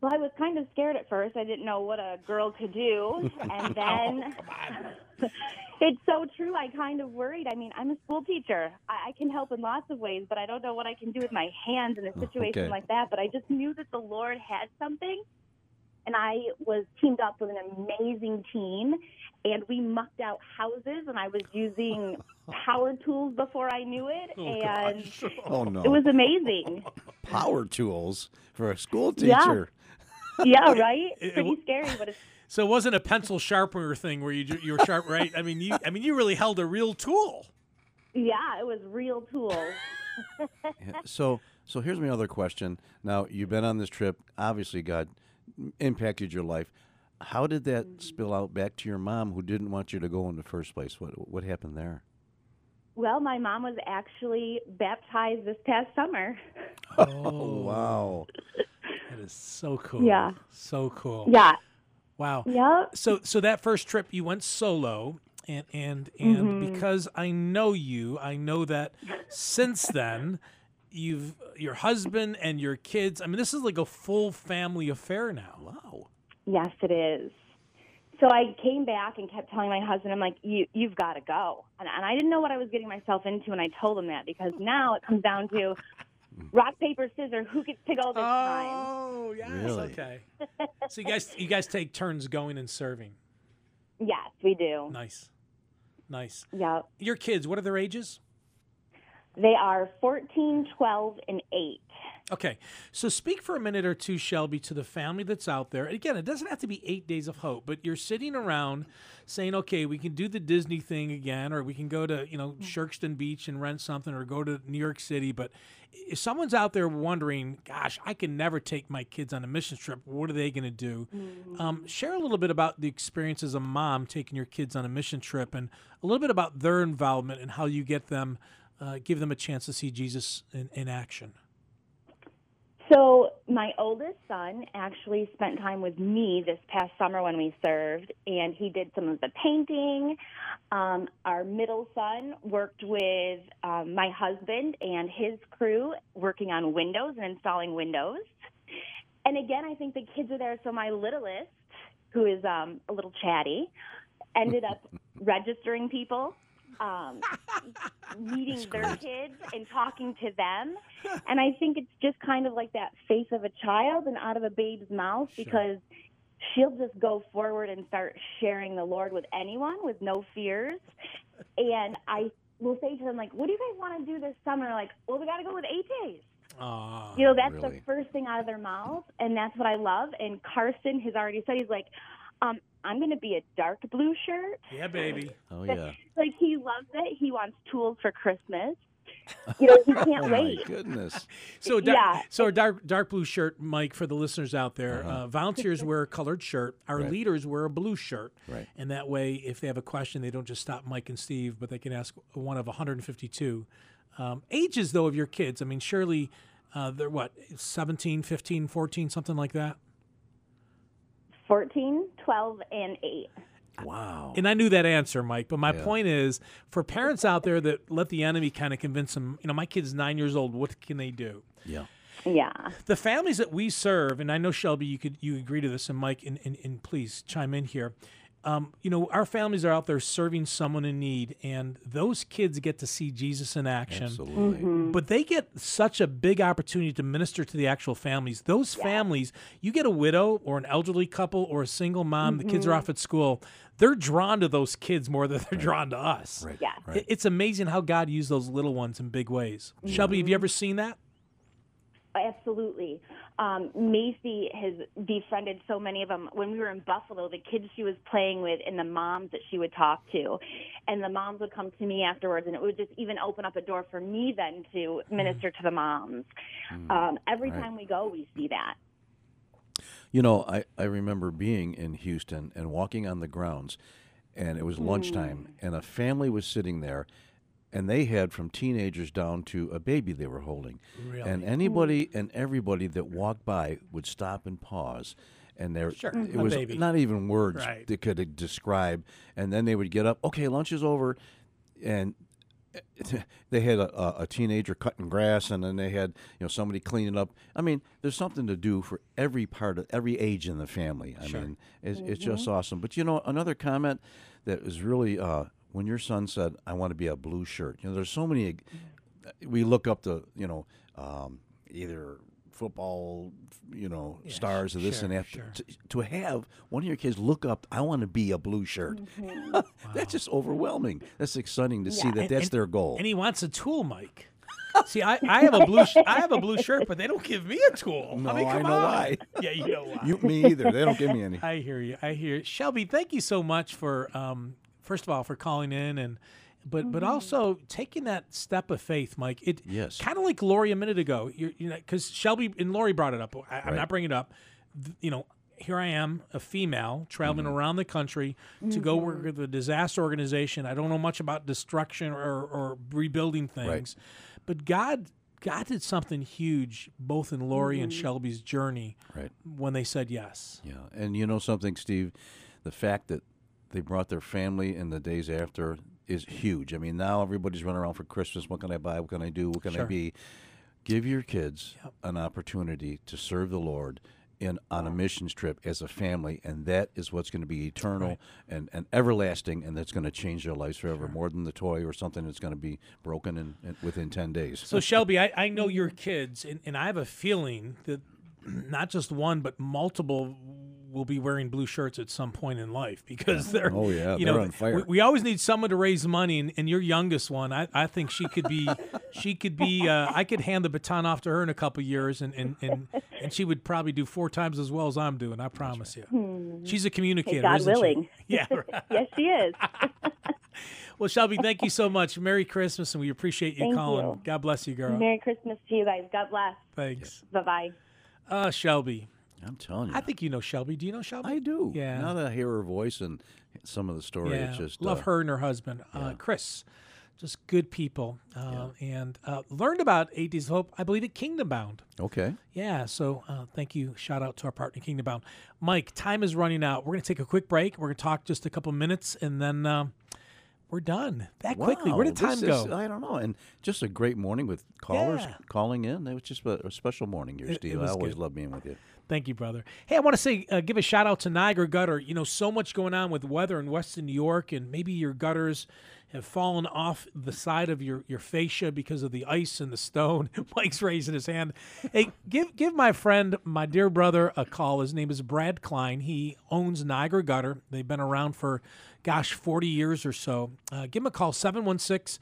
Well, I was kind of scared at first. I didn't know what a girl could do. And oh, then it's so true. I kind of worried. I mean, I'm a school teacher. I, I can help in lots of ways, but I don't know what I can do with my hands in a oh, situation Okay. like that. But I just knew that the Lord had something. And I was teamed up with an amazing team. And we mucked out houses, and I was using power tools before I knew it. Oh, and Oh no! it was amazing. power tools for a school teacher. Yeah, right. It- it Pretty w- scary, but it's So it wasn't a pencil sharpener thing where you you were sharp, right? I mean, you I mean you really held a real tool. yeah, it was real tools. Yeah, So so here's my other question. Now you've been on this trip. Obviously, God impacted your life. How did that spill out back to your mom, who didn't want you to go in the first place? What what happened there? Well, my mom was actually baptized this past summer. Oh wow! That is so cool. Yeah. So cool. Yeah. Wow. Yep. So so that first trip you went solo and and and Mm-hmm. because I know you, I know that since then you've your husband and your kids. I mean, this is like a full family affair now. Wow. Yes, it is. So I came back and kept telling my husband, I'm like, you, you've got to go. And, and I didn't know what I was getting myself into, and I told him that because now it comes down to rock paper scissors. Who gets to go this oh, time? Oh, yes. Really? Okay. so you guys, you guys take turns going and serving. Yes, we do. Nice, nice. yeah Your kids, what are their ages? They are 14, 12, and 8. Okay, so speak for a minute or two, Shelby, to the family that's out there. Again, it doesn't have to be eight days of hope, but you're sitting around saying, "Okay, we can do the Disney thing again, or we can go to you know Sherkston Beach and rent something, or go to New York City." But if someone's out there wondering, "Gosh, I can never take my kids on a mission trip. What are they going to do?" Um, share a little bit about the experience as a mom taking your kids on a mission trip, and a little bit about their involvement and how you get them, uh, give them a chance to see Jesus in, in action. So, my oldest son actually spent time with me this past summer when we served, and he did some of the painting. Um, our middle son worked with um, my husband and his crew working on windows and installing windows. And again, I think the kids are there. So, my littlest, who is um, a little chatty, ended up registering people um, meeting their kids and talking to them. And I think it's just kind of like that face of a child and out of a babe's mouth because she'll just go forward and start sharing the Lord with anyone with no fears. And I will say to them, like, what do you guys want to do this summer? Like, well, we got to go with eight days. Aw. You know, that's really? the first thing out of their mouth, and that's what I love. And Carson has already said, he's like, um, I'm going to be a dark blue shirt. Yeah, baby. Oh yeah. Like he loves it. He wants tools for Christmas. You know, he can't Oh my wait. goodness. So, dar- Yeah. so a dark dark blue shirt, Mike, for the listeners out there. Uh-huh. uh volunteers wear a colored shirt. Our Right. leaders wear a blue shirt. Right. And that way, if they have a question, they don't just stop Mike and Steve, but they can ask one of 152. Um, ages, though, of your kids. I mean, surely uh, they're what, 17, 15, 14, something like that? 14, 12, and 8. Wow. And I knew that answer, Mike. But my Yeah. point is, for parents out there that let the enemy kind of convince them, you know, my kid's nine years old. What can they do? Yeah. Yeah. the families that we serve, and I know Shelby, you could you agree to this, and Mike, and, and, and please chime in here. Um, you know, our families are out there serving someone in need, and those kids get to see Jesus in action. Absolutely. Mm-hmm. But they get such a big opportunity to minister to the actual families. Those families, you get a widow or an elderly couple or a single mom, the kids are mm-hmm. off at school, they're drawn to those kids more than they're drawn to us. Right. Yeah. It- It's amazing how God used those little ones in big ways. Mm-hmm. Shelby, have you ever seen that? Absolutely. Um, Macy has befriended so many of them. When we were in Buffalo, the kids she was playing with and the moms that she would talk to. And the moms would come to me afterwards, and it would just even open up a door for me then to minister to the moms. Um, every Right. time we go, we see that. You know, I, I remember being in Houston and walking on the grounds, and it was lunchtime, and a family was sitting there, and they had from teenagers down to a baby they were holding. And anybody and everybody that walked by would stop and pause. And there, Sure, it was baby. not even words Right. that could describe. And then they would get up. Okay, lunch is over, and they had a, a, teenager cutting grass, and then they had you know somebody cleaning up. I mean, there's something to do for every part of every age in the family. I mean, it's, it's just awesome. But you know, another comment that was really uh, when your son said, "I want to be a blue shirt." You know, there's so many. We look up to you know um, either football you know stars of this sure, and that sure. to, to have one of your kids look up i want to be a blue shirt that's just overwhelming that's exciting to see that And- that's and- their goal And he wants a tool, Mike. See, I, I have a blue sh- I have a blue shirt, but they don't give me a tool. No, I, mean, I know on. why. Yeah, you know why. you me either they don't give me any I hear you. I hear you. Shelby. Thank you so much for um, first of all for calling in and. But but mm-hmm. also taking that step of faith, Mike. It Yes. kind of like Lori a minute ago. You're, you know, because Shelby and Lori brought it up. I, I'm Right. not bringing it up. You know, here I am, a female traveling Mm-hmm. around the country to go work mm-hmm. with a disaster organization. I don't know much about destruction or, or rebuilding things, but God God did something huge both in Lori and mm-hmm. Shelby's journey right when they said yes. yeah and you know something steve the fact that they brought their family in the days after is huge. I mean now everybody's running around for christmas. What can i buy? What can i do? What can i be? Give your kids an opportunity to serve the lord in on a missions trip as a family, and that is what's going to be eternal and, and everlasting, and that's going to change their lives forever, more than the toy or something that's going to be broken in, in within ten days. So Shelby, I, I know your kids, and, and I have a feeling that not just one but multiple will be wearing blue shirts at some point in life because they're Oh, yeah, you they're know on fire. We, we always need someone to raise money and, and your youngest one I, I think she could be she could be uh, I could hand the baton off to her in a couple years and, and, and, and she would probably do four times as well as I'm doing I promise you she's a communicator God isn't she? willing. yeah right. yes, she is. well Shelby thank you so much Merry Christmas and we appreciate you Thank calling you. God bless you girl Merry Christmas to you guys. God bless. thanks Bye bye. uh Shelby I'm telling you, I think you know Shelby do you know Shelby I do. Yeah. Now that I hear her voice and some of the story, Yeah, it's just love uh, her and her husband, uh, Chris. Just good people, uh, and uh, learned about Eight Days of Hope. I believe at Kingdom Bound. Okay. Yeah, so uh, thank you. Shout out to our partner Kingdom Bound. Mike, time is running out. We're going to take a quick break. We're going to talk just a couple minutes, and then um, we're done. That quickly. Where did time is- go? I don't know. And just a great morning with callers Yeah. calling in. It was just a, a special morning here, Steve. I always good. love being with you. Thank you, brother. Hey, I want to say, uh, give a shout out to Niagara Gutter. You know, so much going on with weather in Western New York, and maybe your gutters have fallen off the side of your, your fascia because of the ice and the stone. Mike's raising his hand. Hey, give give my friend, my dear brother, a call. His name is Brad Klein. He owns Niagara Gutter. They've been around for, gosh, 40 years or so. Uh, give him a call, 716-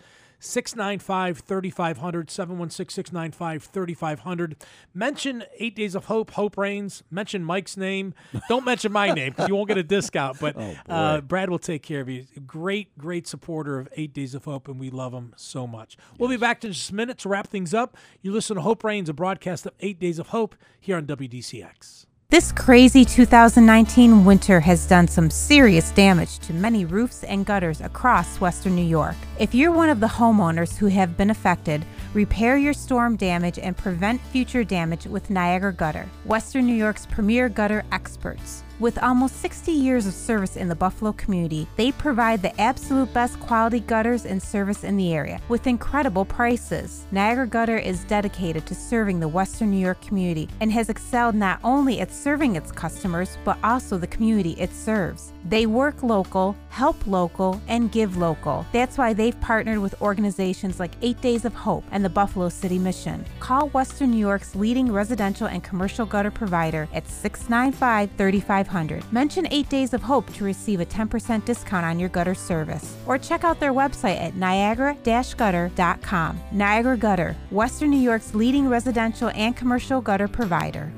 695 3500, 716 695 3500. Mention Eight Days of Hope, Hope Reigns. Mention Mike's name. Don't mention my name because you won't get a discount. But uh, Brad will take care of you. Great, great supporter of Eight Days of Hope, and we love him so much. We'll be back in just a minute to wrap things up. You listen to Hope Reigns, a broadcast of Eight Days of Hope here on WDCX. This crazy 2019 winter has done some serious damage to many roofs and gutters across western New York. If you're one of the homeowners who have been affected, repair your storm damage and prevent future damage with Niagara Gutter, Western New York's premier gutter experts. With almost 60 years of service in the Buffalo community, they provide the absolute best quality gutters and service in the area with incredible prices. Niagara Gutter is dedicated to serving the Western New York community and has excelled not only at serving its customers, but also the community it serves. They work local, help local, and give local. That's why they've partnered with organizations like Eight Days of Hope and the Buffalo City Mission. Call Western New York's leading residential and commercial gutter provider at 695 3500. Mention 8 Days of Hope to receive a 10% discount on your gutter service. Or check out their website at niagara gutter.com. Niagara Gutter, Western New York's leading residential and commercial gutter provider.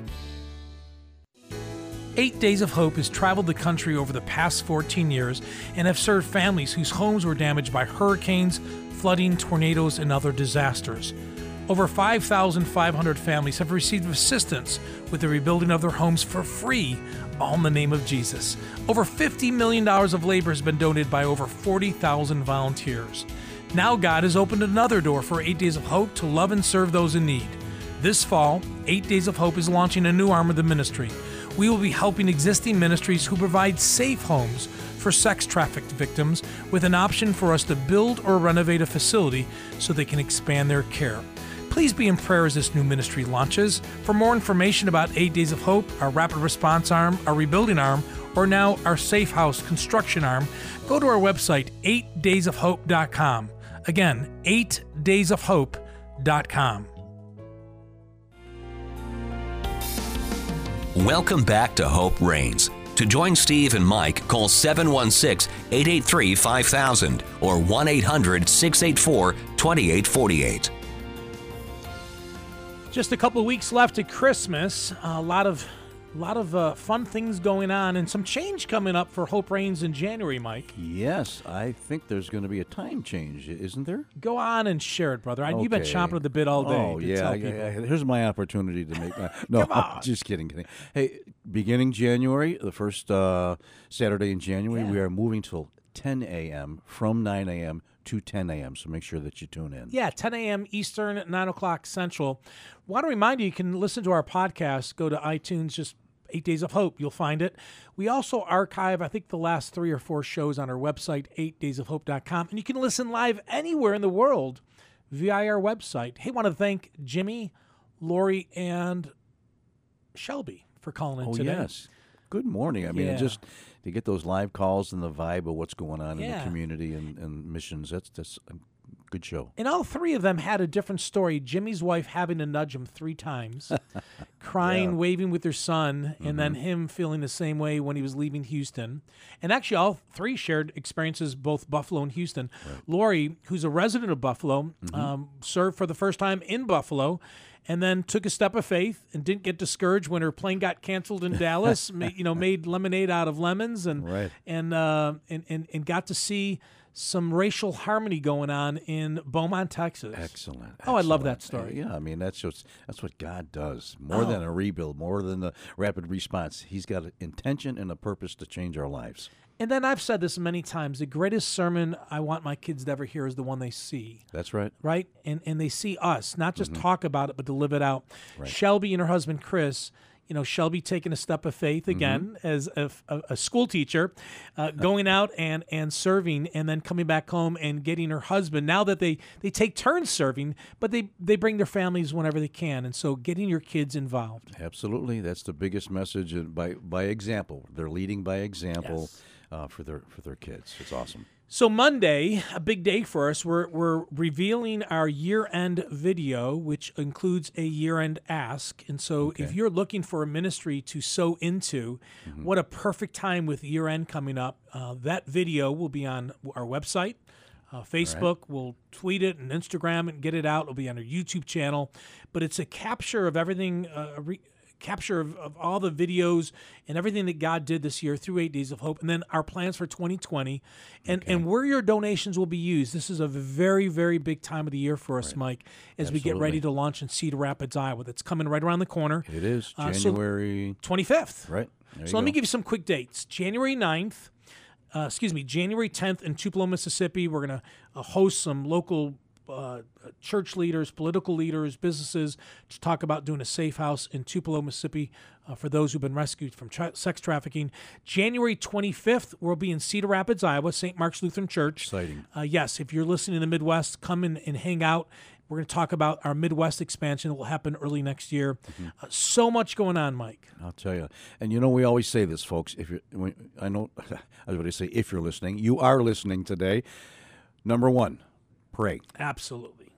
Eight Days of Hope has traveled the country over the past 14 years and have served families whose homes were damaged by hurricanes, flooding, tornadoes, and other disasters. Over 5,500 families have received assistance with the rebuilding of their homes for free, all in the name of Jesus. Over $50 million of labor has been donated by over 40,000 volunteers. Now God has opened another door for Eight Days of Hope to love and serve those in need. This fall, Eight Days of Hope is launching a new arm of the ministry. We will be helping existing ministries who provide safe homes for sex trafficked victims with an option for us to build or renovate a facility so they can expand their care. Please be in prayer as this new ministry launches. For more information about 8 Days of Hope, our rapid response arm, our rebuilding arm, or now our safe house construction arm, go to our website, 8daysofhope.com. Again, 8daysofhope.com. Welcome back to Hope Reigns. To join Steve and Mike, call 716 883 5000 or 1 800 684 2848. Just a couple of weeks left to Christmas. A lot of, a lot of uh, fun things going on, and some change coming up for Hope Reigns in January. Mike, Yes, I think there's going to be a time change, isn't there? go on and share it, brother. I, You've been Okay. chomping at the bit all day. Oh to yeah, tell yeah, people. Here's my opportunity to make my. No, I'm just kidding, kidding. Hey, beginning January, the first uh, Saturday in January, we are moving till 10 a.m. from 9 a.m. to 10 a.m. So make sure that you tune in. Yeah, 10 a.m. Eastern, 9 o'clock Central. Want to remind you, you can listen to our podcast. Go to iTunes, just Eight Days of Hope. You'll find it. We also archive, I think, the last three or four shows on our website, 8daysofhope.com. And you can listen live anywhere in the world via our website. Hey, want to thank Jimmy, Lori, and Shelby for calling in Oh today. yes. Good morning. I mean, it Yeah. just to get those live calls and the vibe of what's going on in the community and, and missions. That's that's a good show. And all three of them had a different story. Jimmy's wife having to nudge him three times, crying, waving with her son, and then him feeling the same way when he was leaving Houston. And actually, all three shared experiences, both Buffalo and Houston. Lori, who's a resident of Buffalo, um, served for the first time in Buffalo. And then took a step of faith and didn't get discouraged when her plane got canceled in Dallas. ma- you know, made lemonade out of lemons and Right. and, uh, and and and got to see some racial harmony going on in Beaumont, Texas. Excellent. Oh, I love that story. Yeah, I mean that's just that's what God does. More than Oh. a rebuild, more than the rapid response. He's got an intention and a purpose to change our lives. And then I've said this many times: the greatest sermon I want my kids to ever hear is the one they see. That's right. right? And and they see us, not just Mm-hmm. talk about it, but to live it out. Shelby and her husband Chris. You know, Shelby taking a step of faith Mm-hmm. again as a, a, a school teacher, uh, going out and and serving, and then coming back home and getting her husband. Now that they they take turns serving, but they they bring their families whenever they can, and so getting your kids involved. Absolutely, that's the biggest message. By by example, they're leading by example uh, for their for their kids. It's awesome. So Monday, a big day for us. We're we're revealing our year-end video, which includes a year-end ask. And so, if you're looking for a ministry to sow into, what a perfect time with year-end coming up. Uh, that video will be on our website. Uh, Facebook, we'll tweet it and Instagram it and get it out. It'll be on our YouTube channel. But it's a capture of everything, uh, re- capture of, of all the videos and everything that God did this year through Eight Days of Hope, and then our plans for 2020, and and where your donations will be used. This is a very very big time of the year for us, Mike, as we get ready to launch in Cedar Rapids, Iowa. That's coming right around the corner, It is Uh, so- January, 25th. right? There So let me give you some quick dates. January 9th, uh, excuse me, January 10th in Tupelo, Mississippi. We're going to uh, host some local uh, church leaders, political leaders, businesses to talk about doing a safe house in Tupelo, Mississippi uh, for those who've been rescued from tra- sex trafficking. January 25th, we'll be in Cedar Rapids, Iowa, St. Mark's Lutheran Church. Exciting. Uh, yes, if you're listening in the Midwest, come in and hang out. We're going to talk about our Midwest expansion that will happen early next year. Mm-hmm. Uh, so much going on, Mike. I'll tell you. And you know, we always say this, folks. If you're, I know, I was going to say, if you're listening, you are listening today. Number one, pray. Absolutely.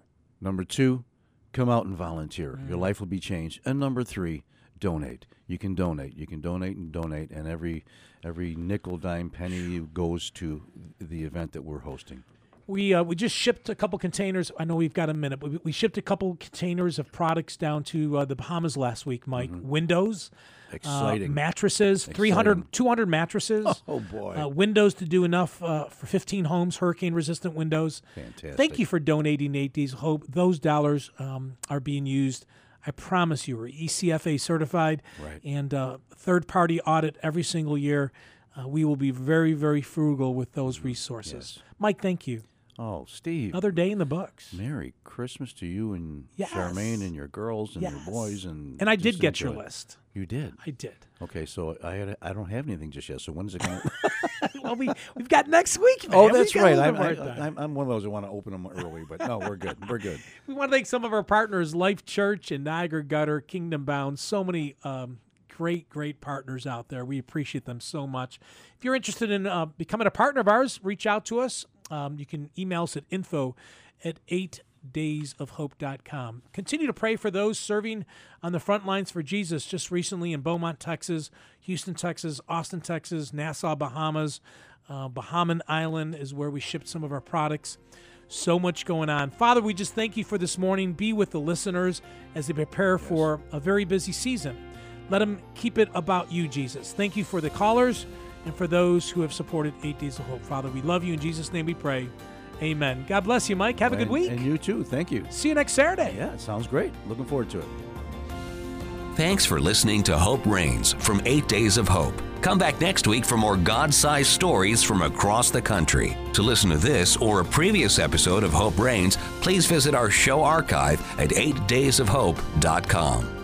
Number two, come out and volunteer. Your Mm. life will be changed. And number three, donate. You can donate. You can donate and donate, and every every nickel, dime, penny goes to the event that we're hosting. We uh, we just shipped a couple containers. I know we've got a minute, but we, we shipped a couple containers of products down to uh, the Bahamas last week, Mike. Windows, uh, Exciting. mattresses, 300, Exciting. 200 mattresses. Oh, boy. Uh, windows to do enough uh, for 15 homes, hurricane resistant windows. Fantastic. Thank you for donating Days of Hope. Those dollars um, are being used. I promise you, we're ECFA certified Right. and uh, third party audit every single year. Uh, we will be very, very frugal with those resources. Mike, thank you. Oh, Steve. Another day in the books. Merry Christmas to you and Yes. Charmaine and your girls and Yes. your boys and And I did get your it. list. You did. I did. Okay, so I had I don't have anything just yet. So when is it coming? well, we we've got next week. Man. oh, that's a right. I'm, I. I'm I'm one of those who want to open them early, but no, we're good. We're good. We want to thank some of our partners, Life Church and Niagara Gutter, Kingdom Bound. So many um, great, great partners out there. We appreciate them so much. If you're interested in uh, becoming a partner of ours, reach out to us. Um, you can email us at info at 8daysofhope.com. Continue to pray for those serving on the front lines for Jesus just recently in Beaumont, Texas, Houston, Texas, Austin, Texas, Nassau, Bahamas. Uh, Bahamian Island is where we shipped some of our products. So much going on. Father, we just thank you for this morning. Be with the listeners as they prepare for a very busy season. Let them keep it about you, Jesus. Thank you for the callers and for those who have supported Eight Days of Hope. Father, we love you. In Jesus' name we pray. Amen. God bless you, Mike. Have a good week. And you too. Thank you. See you next Saturday. Yeah, sounds great. Looking forward to it. Thanks for listening to Hope Reigns from 8 Days of Hope. Come back next week for more God sized stories from across the country. To listen to this or a previous episode of Hope Reigns, please visit our show archive at 8daysofhope.com.